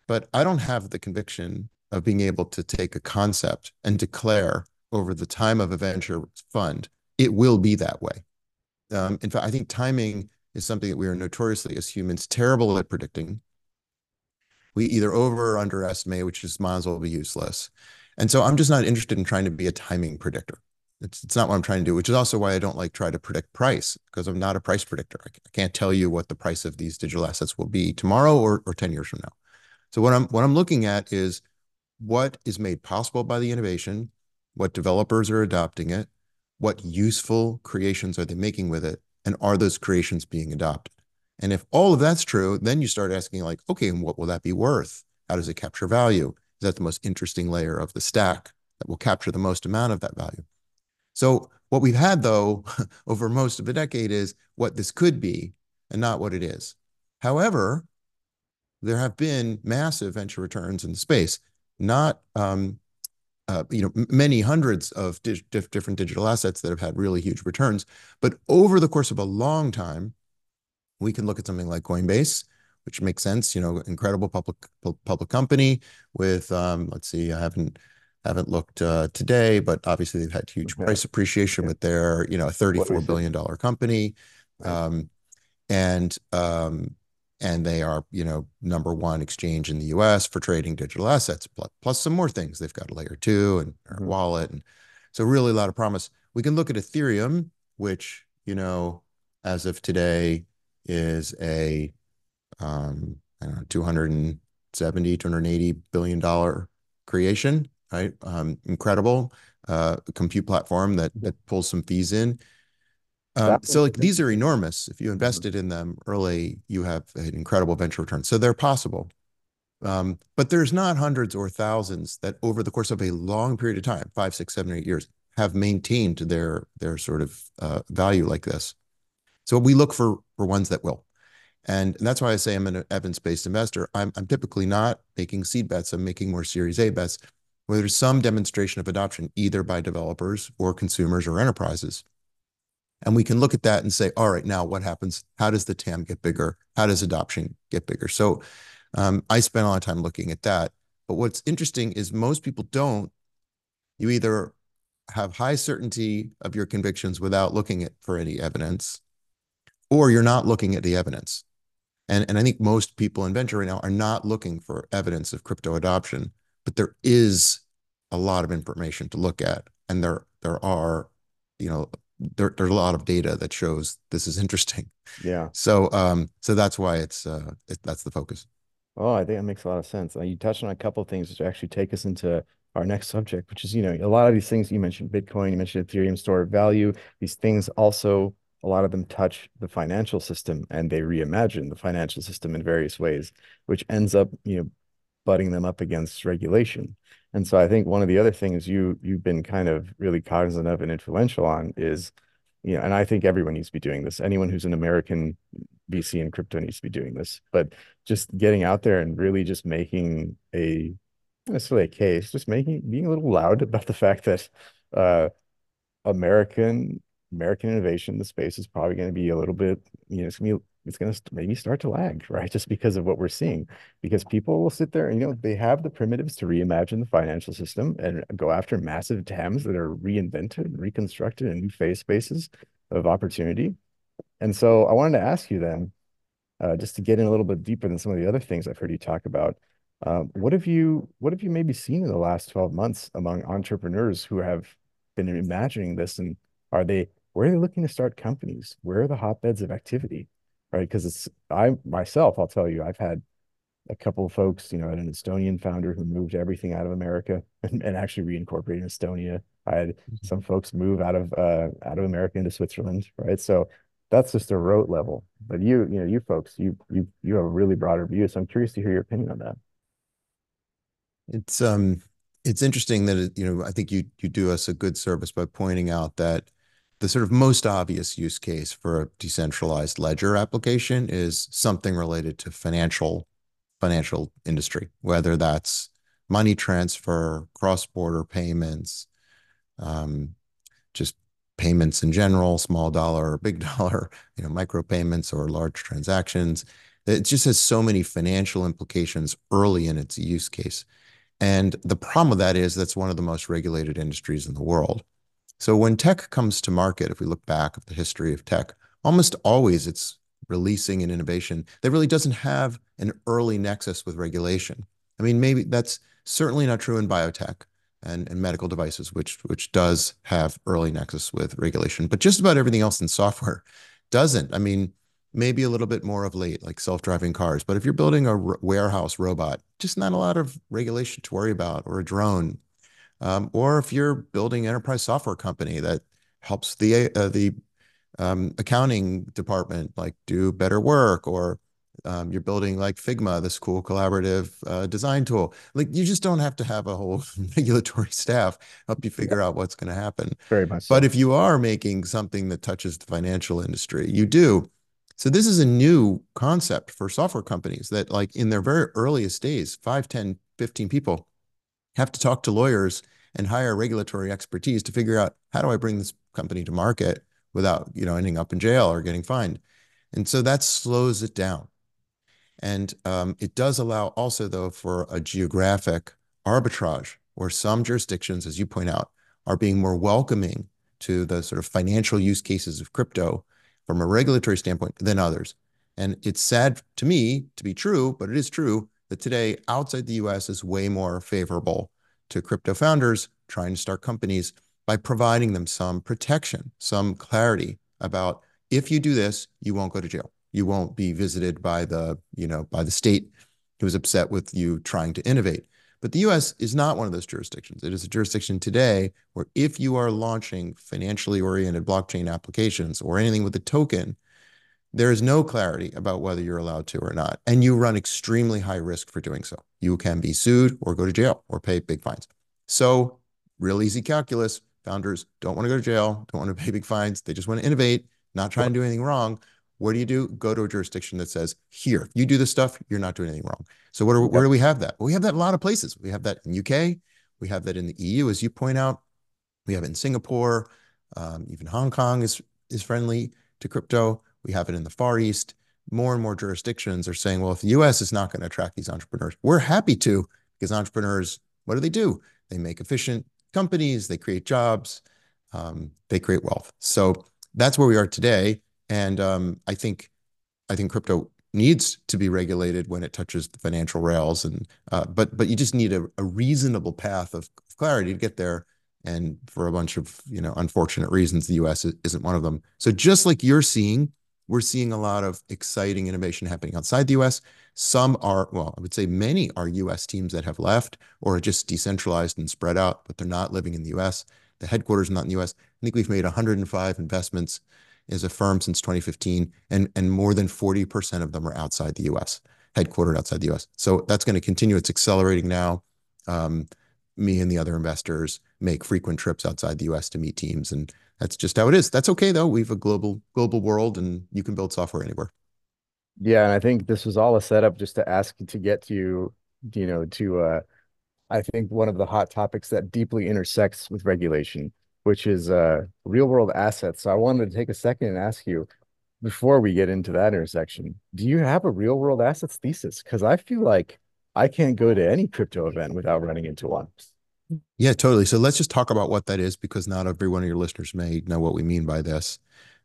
But I don't have the conviction of being able to take a concept and declare over the time of a venture fund, it will be that way. Um, in fact, I think timing is something that we are notoriously as humans terrible at predicting. We either over or underestimate, which is might as well be useless. And so I'm just not interested in trying to be a timing predictor. It's, it's not what I'm trying to do, which is also why I don't like try to predict price because I'm not a price predictor. I, can't tell you what the price of these digital assets will be tomorrow or, or 10 years from now. So what I'm what I'm looking at is what is made possible by the innovation, what developers are adopting it, what useful creations are they making with it, and are those creations being adopted? And if all of that's true, then you start asking like, okay, and what will that be worth? How does it capture value? Is that the most interesting layer of the stack that will capture the most amount of that value? So what we've had though over most of a decade is what this could be and not what it is. However, there have been massive venture returns in the space, not um, uh, you know many hundreds of di different digital assets that have had really huge returns, but over the course of a long time, we can look at something like Coinbase, which makes sense, you know, incredible public public company with um, let's see, I haven't haven't looked uh, today, but obviously they've had huge price appreciation with their, you know, a we thirty-four see. billion dollar company. Um, and um, and they are, you know, number one exchange in the US for trading digital assets, plus, some more things. They've got a layer two and a Mhm. wallet. And so really a lot of promise. We can look at Ethereum, which, you know, as of today is a, um, I don't know, 270, 280 billion dollar creation, right? Um, incredible, uh, compute platform that, that pulls some fees in. Um, so like these are enormous. If you invested in them early, you have an incredible venture return. So they're possible. Um, but there's not hundreds or thousands that over the course of a long period of time, five, six, seven, eight years, have maintained their their sort of uh, value like this. So we look for for ones that will. And, that's why I say I'm an evidence-based investor. I'm, I'm typically not making seed bets. I'm making more Series A bets where there's some demonstration of adoption, either by developers or consumers or enterprises. And we can look at that and say, all right, now what happens? How does the TAM get bigger? How does adoption get bigger? So um, I spent a lot of time looking at that. But what's interesting is most people don't. You either have high certainty of your convictions without looking at for any evidence, or you're not looking at the evidence. And, and I think most people in venture right now are not looking for evidence of crypto adoption, but there is a lot of information to look at. And there there are, you know, there, there's a lot of data that shows this is interesting. Yeah. So um, so that's why it's uh it, that's the focus. Oh, I think that makes a lot of sense. Uh, you touched on a couple of things which actually take us into our next subject, which is, you know, a lot of these things you mentioned Bitcoin, you mentioned Ethereum store of value. These things also, a lot of them touch the financial system and they reimagine the financial system in various ways, which ends up, you know, butting them up against regulation. And so I think one of the other things you you've been kind of really cognizant of and influential on is, you know, and I think everyone needs to be doing this. Anyone who's an American VC in crypto needs to be doing this, but just getting out there and really just making a necessarily a case, just making being a little loud about the fact that uh American American innovation in the space is probably going to be a little bit, you know, it's gonna be, it's going to maybe start to lag, right? Just because of what we're seeing, because people will sit there and, you know, they have the primitives to reimagine the financial system and go after massive TAMs that are reinvented and reconstructed in new phase spaces of opportunity. And so I wanted to ask you then, uh, just to get in a little bit deeper than some of the other things I've heard you talk about. Um, what have you what have you maybe seen in the last 12 months among entrepreneurs who have been imagining this and are they where are they looking to start companies? Where are the hotbeds of activity? Right? Because it's I myself, I'll tell you, I've had a couple of folks, you know, an Estonian founder who moved everything out of America and, and actually reincorporated in Estonia. I had some folks move out of uh out of America into Switzerland, right? So that's just a rote level. But you, you know, you folks, you you you have a really broader view. So I'm curious to hear your opinion on that. It's um it's interesting that it, you know I think you you do us a good service by pointing out that the sort of most obvious use case for a decentralized ledger application is something related to financial financial industry, whether that's money transfer, cross-border payments, um, just payments in general, small dollar or big dollar, you know, micro payments or large transactions. It just has so many financial implications early in its use case. And the problem with that is that's one of the most regulated industries in the world. So when tech comes to market, if we look back at the history of tech, almost always it's releasing an innovation that really doesn't have an early nexus with regulation. I mean, maybe that's certainly not true in biotech and, and medical devices, which which does have early nexus with regulation, but just about everything else in software doesn't. I mean, maybe a little bit more of late, like self-driving cars. But if you're building a warehouse robot, just not a lot of regulation to worry about, or a drone, or if you're building enterprise software company that helps the uh, the um, accounting department like do better work, or um, you're building like Figma, this cool collaborative uh, design tool. Like you just don't have to have a whole regulatory staff help you figure out what's going to happen. Very much. But if you are making something that touches the financial industry, you do. So this is a new concept for software companies that like in their very earliest days, 5, 10, 15 people have to talk to lawyers and hire regulatory expertise to figure out how do I bring this company to market without, you know, ending up in jail or getting fined. And so that slows it down. And um, it does allow also, though, for a geographic arbitrage where some jurisdictions, as you point out, are being more welcoming to the sort of financial use cases of crypto from a regulatory standpoint than others. And it's sad to me to be true, but it is true that today outside the US is way more favorable to crypto founders trying to start companies by providing them some protection, some clarity about if you do this, you won't go to jail. You won't be visited by the, you know, by the state who's upset with you trying to innovate. But the US is not one of those jurisdictions. It is a jurisdiction today where if you are launching financially oriented blockchain applications or anything with a token, there is no clarity about whether you're allowed to or not. And you run extremely high risk for doing so. You can be sued or go to jail or pay big fines. So, real easy calculus. Founders don't want to go to jail, don't want to pay big fines. They just want to innovate, not try and do anything wrong. What do you do? Go to a jurisdiction that says, here, you do this stuff, you're not doing anything wrong. So, what are, where do we have that? Well, we have that in a lot of places. We have that in UK. We have that in the EU, as you point out. We have it in Singapore. Um, even Hong Kong is is friendly to crypto. We have it in the Far East. More and more jurisdictions are saying, well, if the US is not going to attract these entrepreneurs, we're happy to, because entrepreneurs, what do they do? They make efficient companies, they create jobs, um, they create wealth. So that's where we are today. And um, I think I think crypto needs to be regulated when it touches the financial rails and uh, but but you just need a, a reasonable path of clarity to get there and for a bunch of you know unfortunate reasons the us isn't one of them so just like you're seeing we're seeing a lot of exciting innovation happening outside the US. Some are, well, I would say many are US teams that have left or are just decentralized and spread out, but they're not living in the US. The headquarters are not in the US. I think we've made 105 investments as a firm since 2015, and, and more than 40% of them are outside the US, headquartered outside the US. So that's going to continue. It's accelerating now. Um, me and the other investors make frequent trips outside the US to meet teams and that's just how it is. That's okay though. We've a global global world, and you can build software anywhere. Yeah, and I think this was all a setup just to ask to get to, you you know, to uh I think one of the hot topics that deeply intersects with regulation, which is uh real world assets. So I wanted to take a second and ask you before we get into that intersection, do you have a real world assets thesis? Because I feel like I can't go to any crypto event without running into one. Yeah, totally. So let's just talk about what that is because not every one of your listeners may know what we mean by this.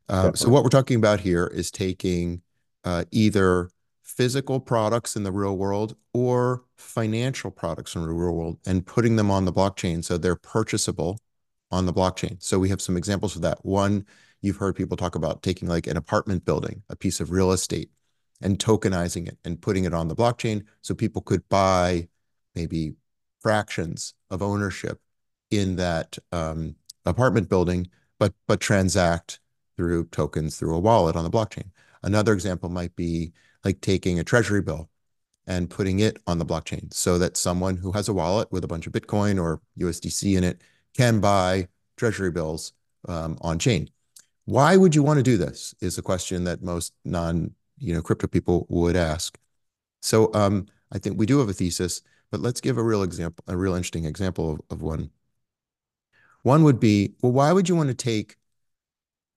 Uh, so what we're talking about here is taking uh, either physical products in the real world or financial products in the real world and putting them on the blockchain so they're purchasable on the blockchain. So we have some examples of that. One, you've heard people talk about taking like an apartment building, a piece of real estate, and tokenizing it and putting it on the blockchain so people could buy maybe fractions of ownership in that um, apartment building, but but transact through tokens through a wallet on the blockchain. Another example might be like taking a treasury bill and putting it on the blockchain so that someone who has a wallet with a bunch of Bitcoin or USDC in it can buy treasury bills um, on chain. Why would you want to do this? Is a question that most non you know crypto people would ask. So um, I think we do have a thesis but let's give a real example, a real interesting example of, of one. One would be, well, why would you want to take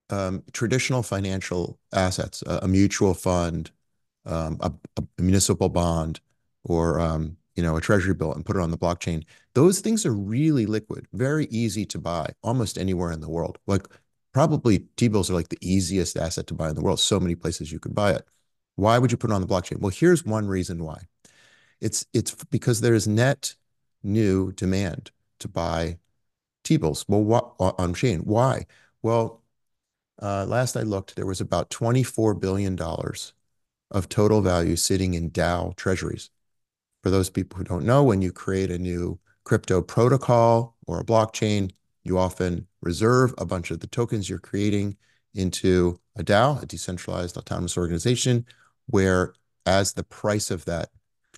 um, traditional financial assets, a, a mutual fund, um, a, a, municipal bond, or um, you know a treasury bill, and put it on the blockchain? Those things are really liquid, very easy to buy, almost anywhere in the world. Like probably T-bills are like the easiest asset to buy in the world. So many places you could buy it. Why would you put it on the blockchain? Well, here's one reason why. It's it's because there's net new demand to buy T-bills. Well, what on chain? Why? Well, uh, last I looked, there was about $24 billion of total value sitting in DAO treasuries. For those people who don't know, when you create a new crypto protocol or a blockchain, you often reserve a bunch of the tokens you're creating into a DAO, a decentralized autonomous organization, where as the price of that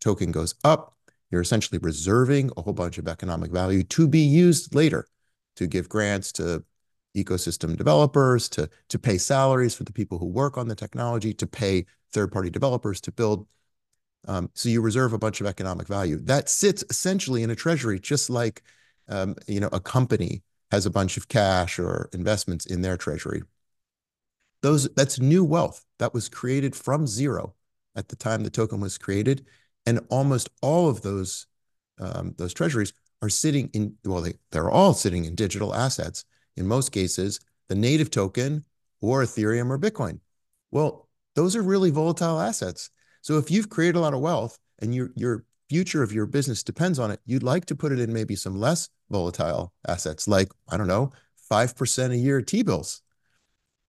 token goes up, you're essentially reserving a whole bunch of economic value to be used later to give grants to ecosystem developers, to, to pay salaries for the people who work on the technology, to pay third-party developers to build. Um, so you reserve a bunch of economic value. That sits essentially in a treasury, just like um, you know a company has a bunch of cash or investments in their treasury. Those that's new wealth that was created from zero at the time the token was created. And almost all of those, um, those treasuries are sitting in, well, they, they're all sitting in digital assets. In most cases, the native token or Ethereum or Bitcoin. Well, those are really volatile assets. So if you've created a lot of wealth and your your future of your business depends on it, you'd like to put it in maybe some less volatile assets, like I don't know, five percent a year T-bills.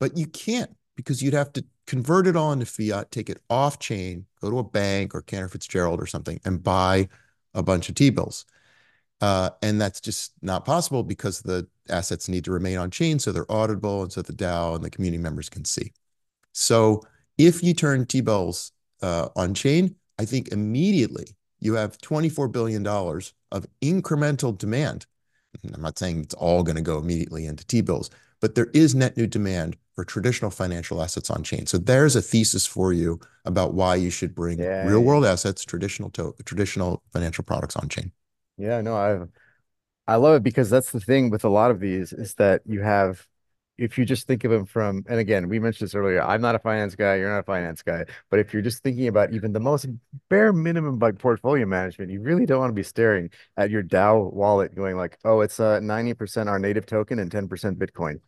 But you can't because you'd have to convert it all into fiat, take it off chain, go to a bank or Cantor Fitzgerald or something, and buy a bunch of T-bills. Uh, and that's just not possible because the assets need to remain on chain so they're auditable and so the DAO and the community members can see. So if you turn T-bills uh, on chain, I think immediately you have $24 billion of incremental demand. I'm not saying it's all going to go immediately into T-bills, but there is net new demand for traditional financial assets on chain. So there's a thesis for you about why you should bring Yeah. real world assets, traditional to, traditional financial products on chain. Yeah, no, I I love it because that's the thing with a lot of these is that you have if you just think of them from and again, we mentioned this earlier, I'm not a finance guy, you're not a finance guy, but if you're just thinking about even the most bare minimum like portfolio management, you really don't want to be staring at your DAO wallet going like, "Oh, it's uh 90% our native token and 10% Bitcoin."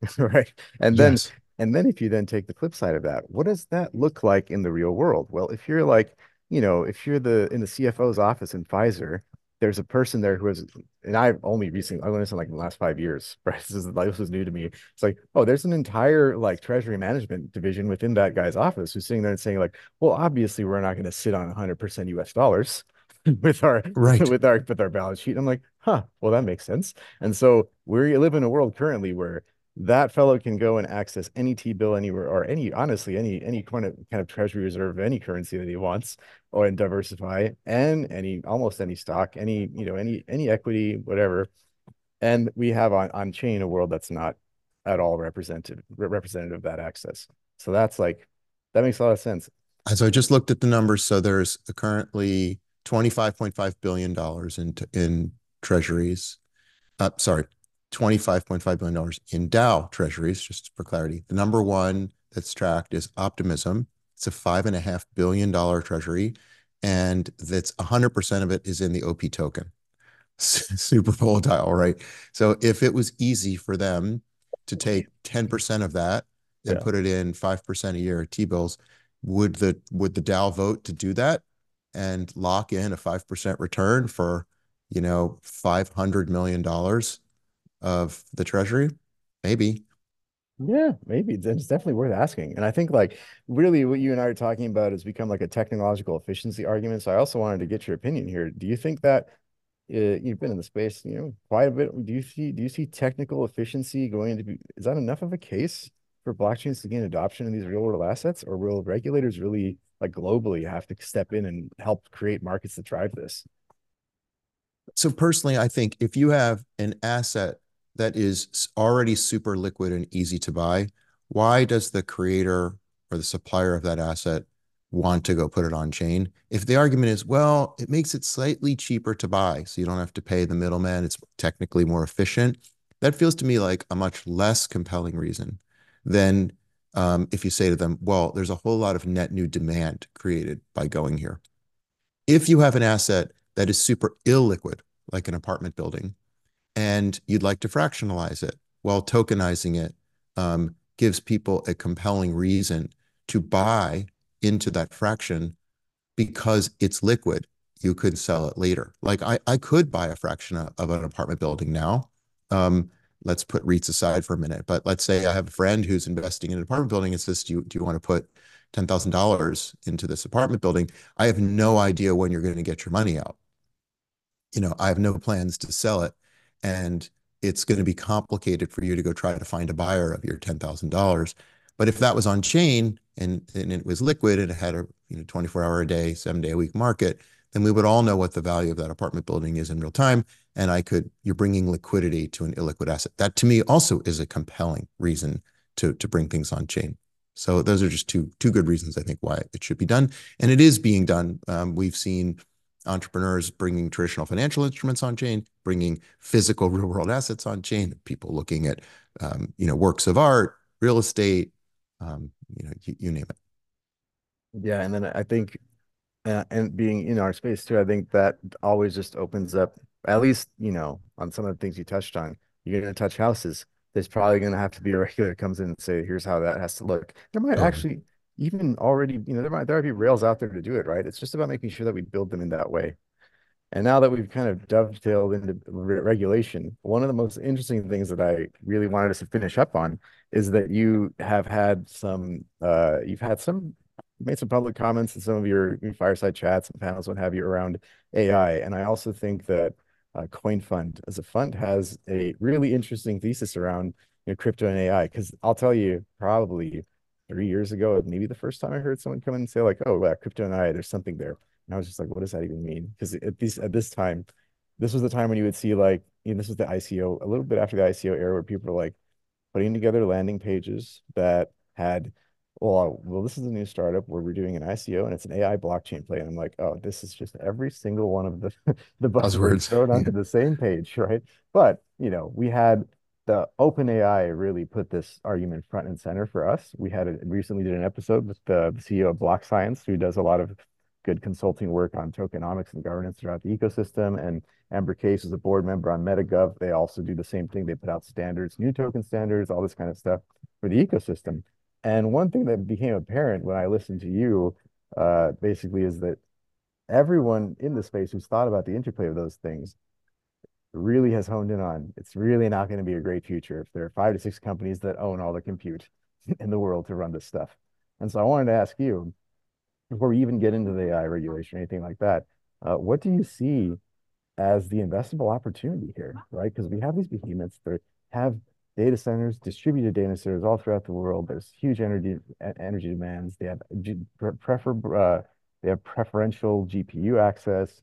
Right? And then Yes. and then if you then take the flip side of that, what does that look like in the real world? Well, if you're like, you know, if you're the in the CFO's office in Pfizer, there's a person there who has, and I've only recently, I learned this in like the last five years, right? This is like this was new to me. It's like, oh, there's an entire like treasury management division within that guy's office who's sitting there and saying, like, well, obviously we're not going to sit on 100% US dollars with our Right. with our with our balance sheet. I'm like, huh, well, that makes sense. And so we live in a world currently where that fellow can go and access any T-bill anywhere or any honestly any any kind of kind of treasury reserve any currency that he wants or and diversify and any almost any stock any you know any any equity whatever and we have on on chain a world that's not at all represented re- representative of that access so that's like that makes a lot of sense Uh, So I just looked at the numbers. So there's currently $25.5 billion in, in treasuries. Uh, sorry, $25.5 billion in DAO treasuries, just for clarity. The number one that's tracked is Optimism. It's a five and a half billion dollar treasury, and that's 100% of it is in the OP token. Super volatile, right? So if it was easy for them to take 10% of that and Yeah. put it in 5% a year T-bills, would the would the DAO vote to do that and lock in a 5% return for, you know, 500 million dollars of the treasury? Maybe. Yeah, maybe it's definitely worth asking. And I think like really what you and I are talking about has become like a technological efficiency argument. So I also wanted to get your opinion here. Do you think that uh, you've been in the space, you know, quite a bit. Do you see do you see technical efficiency going to be is that enough of a case for blockchains to gain adoption in these real world assets, or will regulators really like globally have to step in and help create markets that drive this? So personally, I think if you have an asset that is already super liquid and easy to buy, why does the creator or the supplier of that asset want to go put it on chain? If the argument is, well, it makes it slightly cheaper to buy, so you don't have to pay the middleman, it's technically more efficient. That feels to me like a much less compelling reason than um, if you say to them, well, there's a whole lot of net new demand created by going here. If you have an asset that is super illiquid, like an apartment building, and you'd like to fractionalize it, well, tokenizing it um, gives people a compelling reason to buy into that fraction because it's liquid. You could sell it later. Like I, I could buy a fraction of, an apartment building now. Um, let's put REITs aside for a minute. But let's say I have a friend who's investing in an apartment building and says, do you, do you want to put $10,000 into this apartment building? I have no idea when you're going to get your money out. You know, I have no plans to sell it. And it's going to be complicated for you to go try to find a buyer of your $10,000. But if that was on chain and, and it was liquid and it had a you know 24 hour a day, seven day a week market, then we would all know what the value of that apartment building is in real time. And I could, you're bringing liquidity to an illiquid asset. That to me also is a compelling reason to, to bring things on chain. So those are just two, two good reasons I think why it should be done. And it is being done. Um, we've seen entrepreneurs bringing traditional financial instruments on chain, bringing physical real world assets on chain, people looking at, um, you know, works of art, real estate, um, you know, you, you name it. Yeah, and then I think, uh, and being in our space too, I think that always just opens up, at least, you know, on some of the things you touched on. You're going to touch houses. There's probably going to have to be a regular comes in and say, here's how that has to look. There might Oh, actually even already, you know, there might there might be rails out there to do it, right? It's just about making sure that we build them in that way. And now that we've kind of dovetailed into re regulation, one of the most interesting things that I really wanted us to finish up on is that you have had some, uh, you've had some, made some public comments in some of your, fireside chats and panels, what have you, around AI. And I also think that uh, CoinFund as a fund has a really interesting thesis around you know, crypto and AI. Because I'll tell you, probably three years ago, maybe the first time I heard someone come in and say like, "Oh, yeah, crypto and AI, there's something there." And I was just like, what does that even mean? Because at this at this time, this was the time when you would see like, you know, this was the ICO, a little bit after the ICO era where people were like putting together landing pages that had, well, uh, well, this is a new startup where we're doing an ICO and it's an AI blockchain play. And I'm like, oh, this is just every single one of the the buzzwords thrown onto the same page, right? But you know, we had the OpenAI really put this argument front and center for us. We had a, recently did an episode with the, CEO of BlockScience, who does a lot of good consulting work on tokenomics and governance throughout the ecosystem. And Amber Case is a board member on MetaGov. They also do the same thing. They put out standards, new token standards, all this kind of stuff for the ecosystem. And one thing that became apparent when I listened to you, uh, basically, is that everyone in the space who's thought about the interplay of those things really has honed in on it's really not going to be a great future if there are five to six companies that own all the compute in the world to run this stuff. And so I wanted to ask you, before we even get into the AI regulation or anything like that, uh, what do you see as the investable opportunity here, right? Because we have these behemoths that have data centers, distributed data centers all throughout the world. There's huge energy energy demands. They have prefer uh, they have preferential GPU access.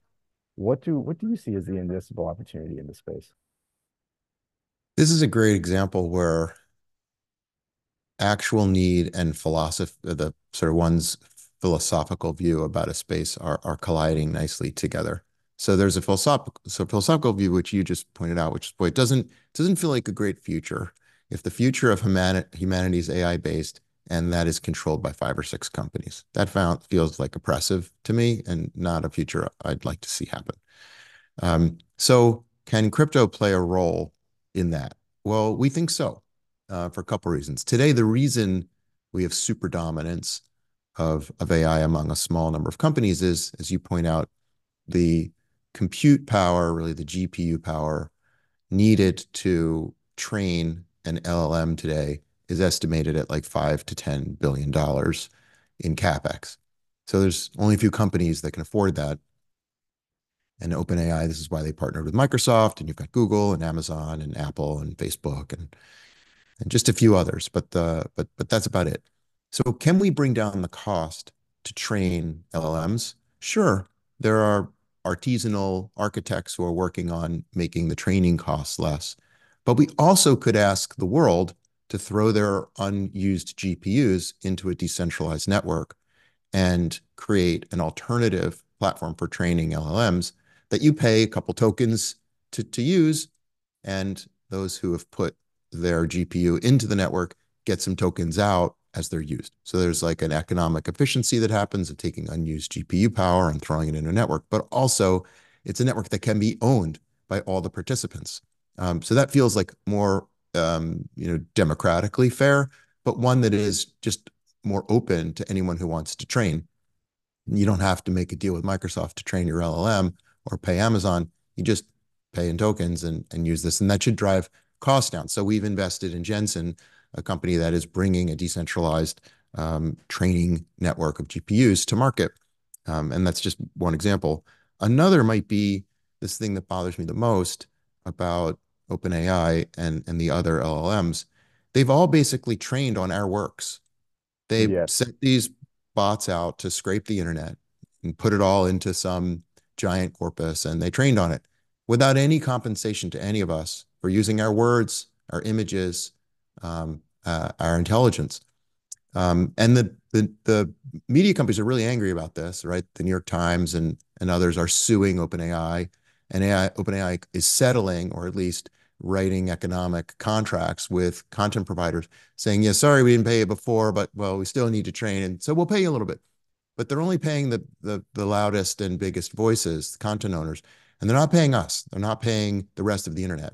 What do what do you see as the investable opportunity in this space? This is a great example where actual need and philosophy, the sort of one's philosophical view about a space are are colliding nicely together. So there's a philosophical so philosophical view which you just pointed out, which boy, it doesn't doesn't feel like a great future. If the future of humanity humanity is AI based and that is controlled by five or six companies, that found feels like oppressive to me and not a future I'd like to see happen. Um, so can crypto play a role in that? Well, we think so uh, for a couple reasons. Today, the reason we have super dominance of, of AI among a small number of companies is, as you point out, the compute power, really the GPU power needed to train an LLM today is estimated at like five to ten billion dollars in capex. So there's only a few companies that can afford that. And OpenAI, this is why they partnered with Microsoft, and you've got Google and Amazon and Apple and Facebook and and just a few others, but the but but that's about it. So can we bring down the cost to train LLMs? Sure, there are artisanal architects who are working on making the training costs less, but we also could ask the world to throw their unused GPUs into a decentralized network and create an alternative platform for training LLMs that you pay a couple tokens to, to use, and those who have put their GPU into the network get some tokens out as they're used. So there's like an economic efficiency that happens of taking unused GPU power and throwing it in a network, but also it's a network that can be owned by all the participants. Um, so that feels like more, um, you know, democratically fair, but one that is just more open to anyone who wants to train. You don't have to make a deal with Microsoft to train your LLM or pay Amazon. You just pay in tokens and, and use this, and that should drive costs down. So we've invested in Gensyn, a company that is bringing a decentralized um, training network of GPUs to market. Um, and that's just one example. Another might be this thing that bothers me the most about OpenAI and, and the other LLMs. They've all basically trained on our works. They Yes. sent these bots out to scrape the internet and put it all into some giant corpus, and they trained on it without any compensation to any of us for using our words, our images, um, uh, our intelligence. Um, and the, the the media companies are really angry about this, right? The New York Times and and others are suing OpenAI, and AI OpenAI is settling, or at least writing economic contracts with content providers saying, yeah, sorry, we didn't pay you before, but well, we still need to train. And so we'll pay you a little bit. But they're only paying the, the, the loudest and biggest voices, the content owners, and they're not paying us. They're not paying the rest of the internet.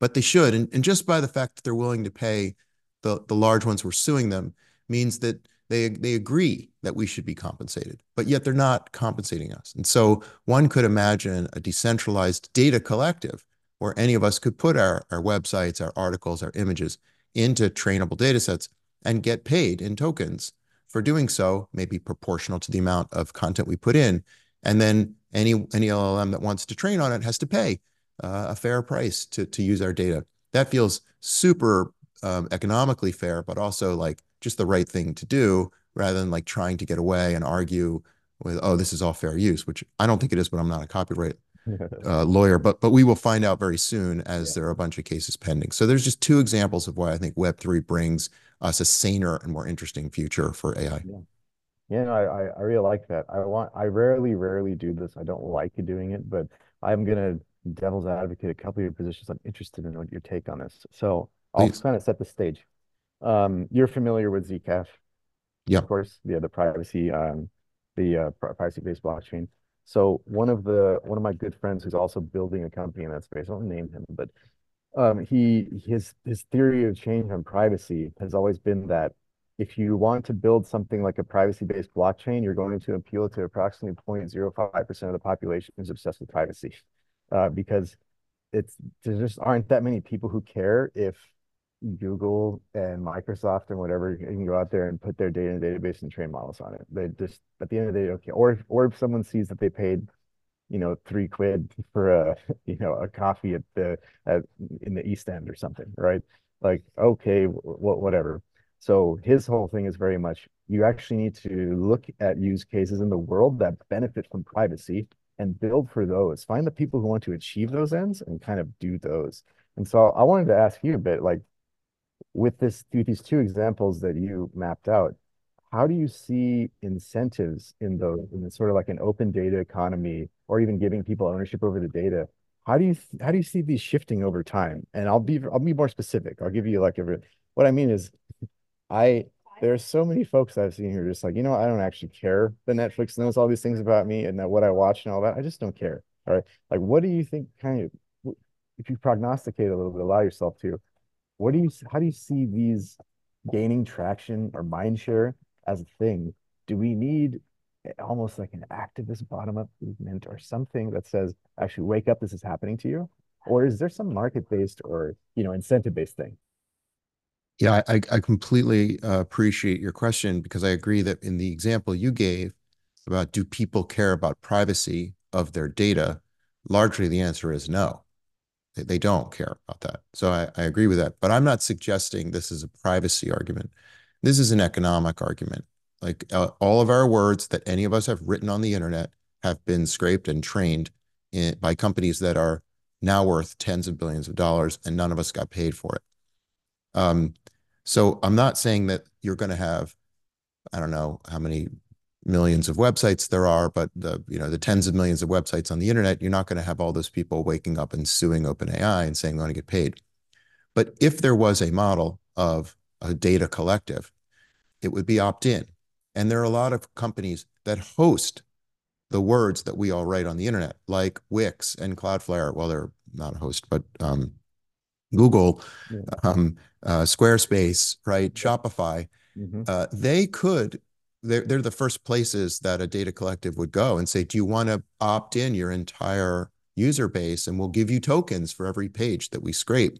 But they should. And, and just by the fact that they're willing to pay the, the large ones who are suing them means that they, they agree that we should be compensated, but yet they're not compensating us. And so one could imagine a decentralized data collective where any of us could put our, our websites, our articles, our images into trainable data sets and get paid in tokens for doing so, maybe proportional to the amount of content we put in. And then any, any LLM that wants to train on it has to pay uh, a fair price to, to use our data. That feels super um, economically fair, but also like just the right thing to do rather than like trying to get away and argue with, oh, this is all fair use, which I don't think it is, but I'm not a copyright uh, lawyer. But but we will find out very soon as yeah. there are a bunch of cases pending. So there's just two examples of why I think Web3 brings us a saner and more interesting future for AI. Yeah. Yeah, no, I, I really like that. I want I rarely, rarely do this. I don't like doing it, but I'm gonna devil's advocate a couple of your positions. I'm interested in what your take on this. So I'll Please. kind of set the stage. Um, you're familiar with Zcash, yeah, of course, yeah, the privacy, um, the uh, privacy-based blockchain. So one of the one of my good friends who's also building a company in that space, I won't name him, but um, he his his theory of change on privacy has always been that if you want to build something like a privacy-based blockchain, you're going to appeal to approximately 0.05% of the population who's obsessed with privacy, uh, because it's there just aren't that many people who care if Google and Microsoft and whatever can go out there and put their data in a database and train models on it. They just at the end of the day, okay. Or if, or if someone sees that they paid, you know, three quid for a you know a coffee at the at, in the East End or something, right? Like okay, what whatever. So his whole thing is very much you actually need to look at use cases in the world that benefit from privacy and build for those. Find the people who want to achieve those ends and kind of do those. And so I wanted to ask you a bit like with this with these two examples that you mapped out, how do you see incentives in those in sort of like an open data economy or even giving people ownership over the data? How do you how do you see these shifting over time? And I'll be I'll be more specific. I'll give you like a what I mean is I there are so many folks I've seen here just like, you know, I don't actually care that Netflix knows all these things about me and that what I watch and all that. I just don't care. All right. Like, what do you think kind of, if you prognosticate a little bit, allow yourself to, what do you how do you see these gaining traction or mind share as a thing? Do we need almost like an activist bottom-up movement or something that says, actually wake up, this is happening to you? Or is there some market-based or you know incentive-based thing? Yeah, I, I completely uh, appreciate your question because I agree that in the example you gave about do people care about privacy of their data, largely the answer is no. They, they don't care about that. So I, I agree with that. But I'm not suggesting this is a privacy argument. This is an economic argument. Like uh, all of our words that any of us have written on the internet have been scraped and trained in, by companies that are now worth tens of billions of dollars, and none of us got paid for it. Um, so I'm not saying that you're going to have, I don't know how many millions of websites there are, but the you know the tens of millions of websites on the internet, you're not going to have all those people waking up and suing OpenAI and saying they want to get paid. But if there was a model of a data collective, it would be opt-in. And there are a lot of companies that host the words that we all write on the internet, like Wix and Cloudflare. Well, they're not a host, but um, Google, yeah. um, uh, Squarespace, right? Shopify. Mm-hmm. Uh, they could they're, they're the first places that a data collective would go and say, do you want to opt in your entire user base and we'll give you tokens for every page that we scrape.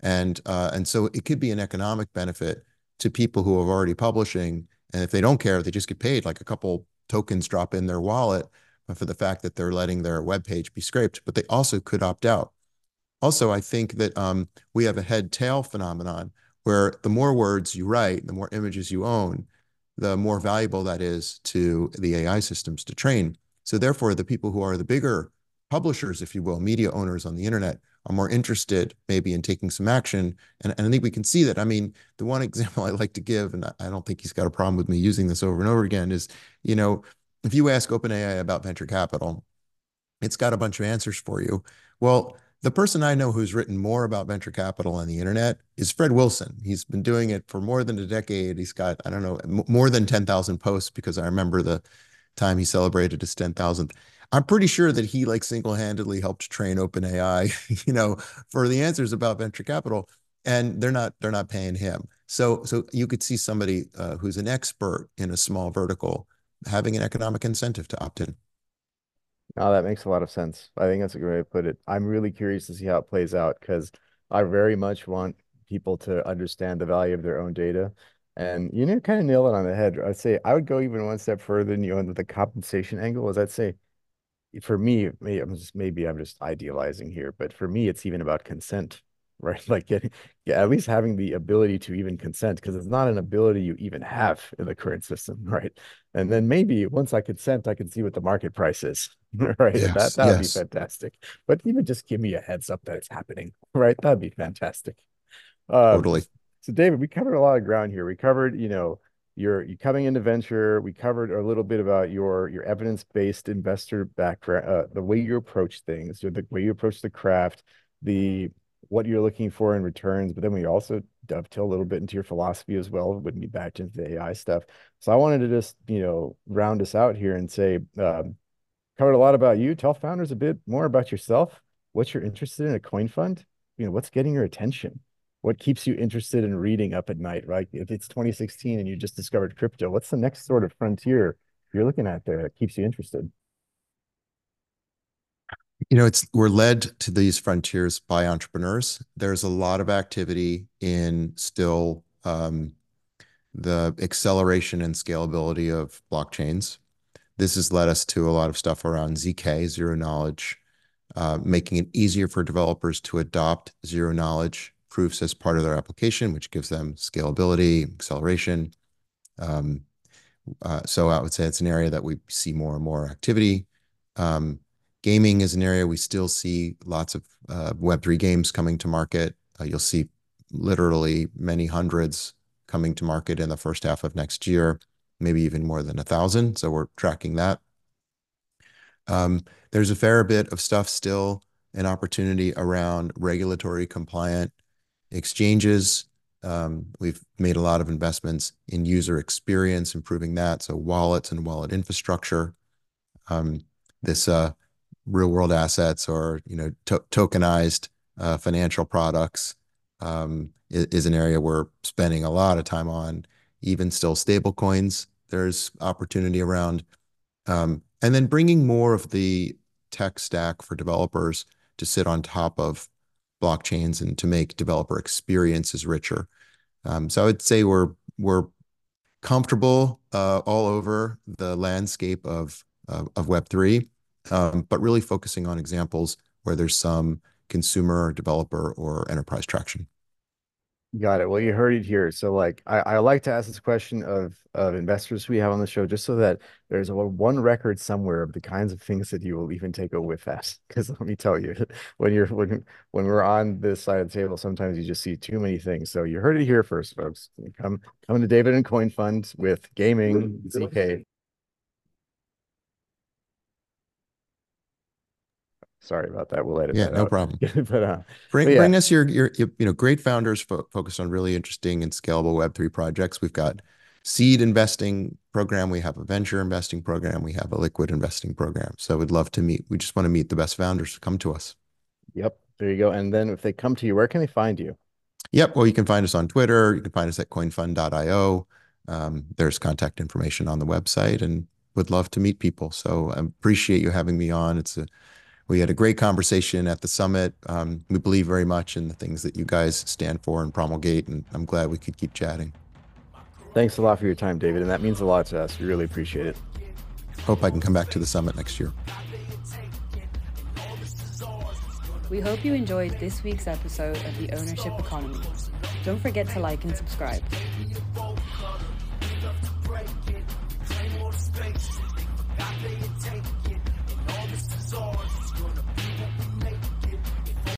And, uh, and so it could be an economic benefit to people who are already publishing. And if they don't care, they just get paid like a couple tokens drop in their wallet for the fact that they're letting their web page be scraped, but they also could opt out. Also, I think that um, we have a head tail phenomenon where the more words you write, the more images you own, the more valuable that is to the AI systems to train. So therefore, the people who are the bigger publishers, if you will, media owners on the internet are more interested maybe in taking some action. And, and I think we can see that. I mean, the one example I like to give, and I don't think he's got a problem with me using this over and over again, is, you know, if you ask OpenAI about venture capital, it's got a bunch of answers for you. Well, the person I know who's written more about venture capital on the internet is Fred Wilson. He's been doing it for more than a decade. He's got, I don't know, more than 10,000 posts because I remember the time he celebrated his 10,000th. I'm pretty sure that he like single-handedly helped train OpenAI, you know, for the answers about venture capital, and they're not they're not paying him. So so you could see somebody uh, who's an expert in a small vertical having an economic incentive to opt in. Oh, that makes a lot of sense. I think that's a great way to put it. I'm really curious to see how it plays out because I very much want people to understand the value of their own data. And you know, kind of nail it on the head. I'd say I would go even one step further than you on the compensation angle. Is I'd say for me, maybe I'm just maybe I'm just idealizing here, but for me, it's even about consent, right? Like getting, yeah, at least having the ability to even consent, because it's not an ability you even have in the current system, right? And then maybe once I consent, I can see what the market price is, right? Yes, that that would yes. be fantastic. But even just give me a heads up that it's happening, right? That'd be fantastic. Um, Totally. so David, we covered a lot of ground here. We covered, you know, your you coming into venture. We covered a little bit about your your evidence-based investor background, uh, the way you approach things, the way you approach the craft, the what you're looking for in returns. But then we also dovetail a little bit into your philosophy as well, when we backed into the AI stuff. So I wanted to just, you know, round us out here and say, um, covered a lot about you. Tell founders a bit more about yourself. What you're interested in a CoinFund. You know, what's getting your attention what keeps you interested in reading up at night, right? If it's 2016 and you just discovered crypto, what's the next sort of frontier you're looking at there that keeps you interested? You know, it's we're led to these frontiers by entrepreneurs. There's a lot of activity in still um, the acceleration and scalability of blockchains. This has led us to a lot of stuff around ZK, zero knowledge, uh, making it easier for developers to adopt zero knowledge proofs as part of their application, which gives them scalability, acceleration. Um, uh, so I would say it's an area that we see more and more activity. Um, gaming is an area we still see lots of uh, Web3 games coming to market. Uh, you'll see literally many hundreds coming to market in the first half of next year, maybe even more than a thousand. So we're tracking that. Um, there's a fair bit of stuff still, an opportunity around regulatory compliant exchanges. Um, we've made a lot of investments in user experience, improving that. So wallets and wallet infrastructure. Um, this uh, real world assets or you know to tokenized uh, financial products um, is, is, an area we're spending a lot of time on. Even still, stable coins. There's opportunity around, um, and then bringing more of the tech stack for developers to sit on top of blockchains and to make developer experiences richer. Um, so I would say we're we're comfortable uh, all over the landscape of of Web three, Um, but really focusing on examples where there's some consumer, developer, or enterprise traction. Got it. Well, you heard it here. So like I, I like to ask this question of of investors we have on the show just so that there's a one record somewhere of the kinds of things that you will even take away with us. Because let me tell you, when you're when when we're on this side of the table, sometimes you just see too many things. So you heard it here first, folks. Come come to David and CoinFund with gaming ZK. Sorry about that. We'll edit it. yeah, no out. problem. but uh, bring but yeah. bring us your, your you know great founders fo focused on really interesting and scalable Web three projects. We've got seed investing program. We have a venture investing program. We have a liquid investing program. So we'd love to meet. We just want to meet the best founders. To come to us. Yep, there you go. And then if they come to you, where can they find you? Yep. Well, you can find us on Twitter. You can find us at coinfund.io. Um, there's contact information on the website, and would love to meet people. So I appreciate you having me on. It's a we had a great conversation at the summit. Um, we believe very much in the things that you guys stand for and promulgate, and I'm glad we could keep chatting. Thanks a lot for your time, David, and that means a lot to us. We really appreciate it. Hope I can come back to the summit next year. We hope you enjoyed this week's episode of The Ownership Economy. Don't forget to like and subscribe. All this is ours. It's gonna be what we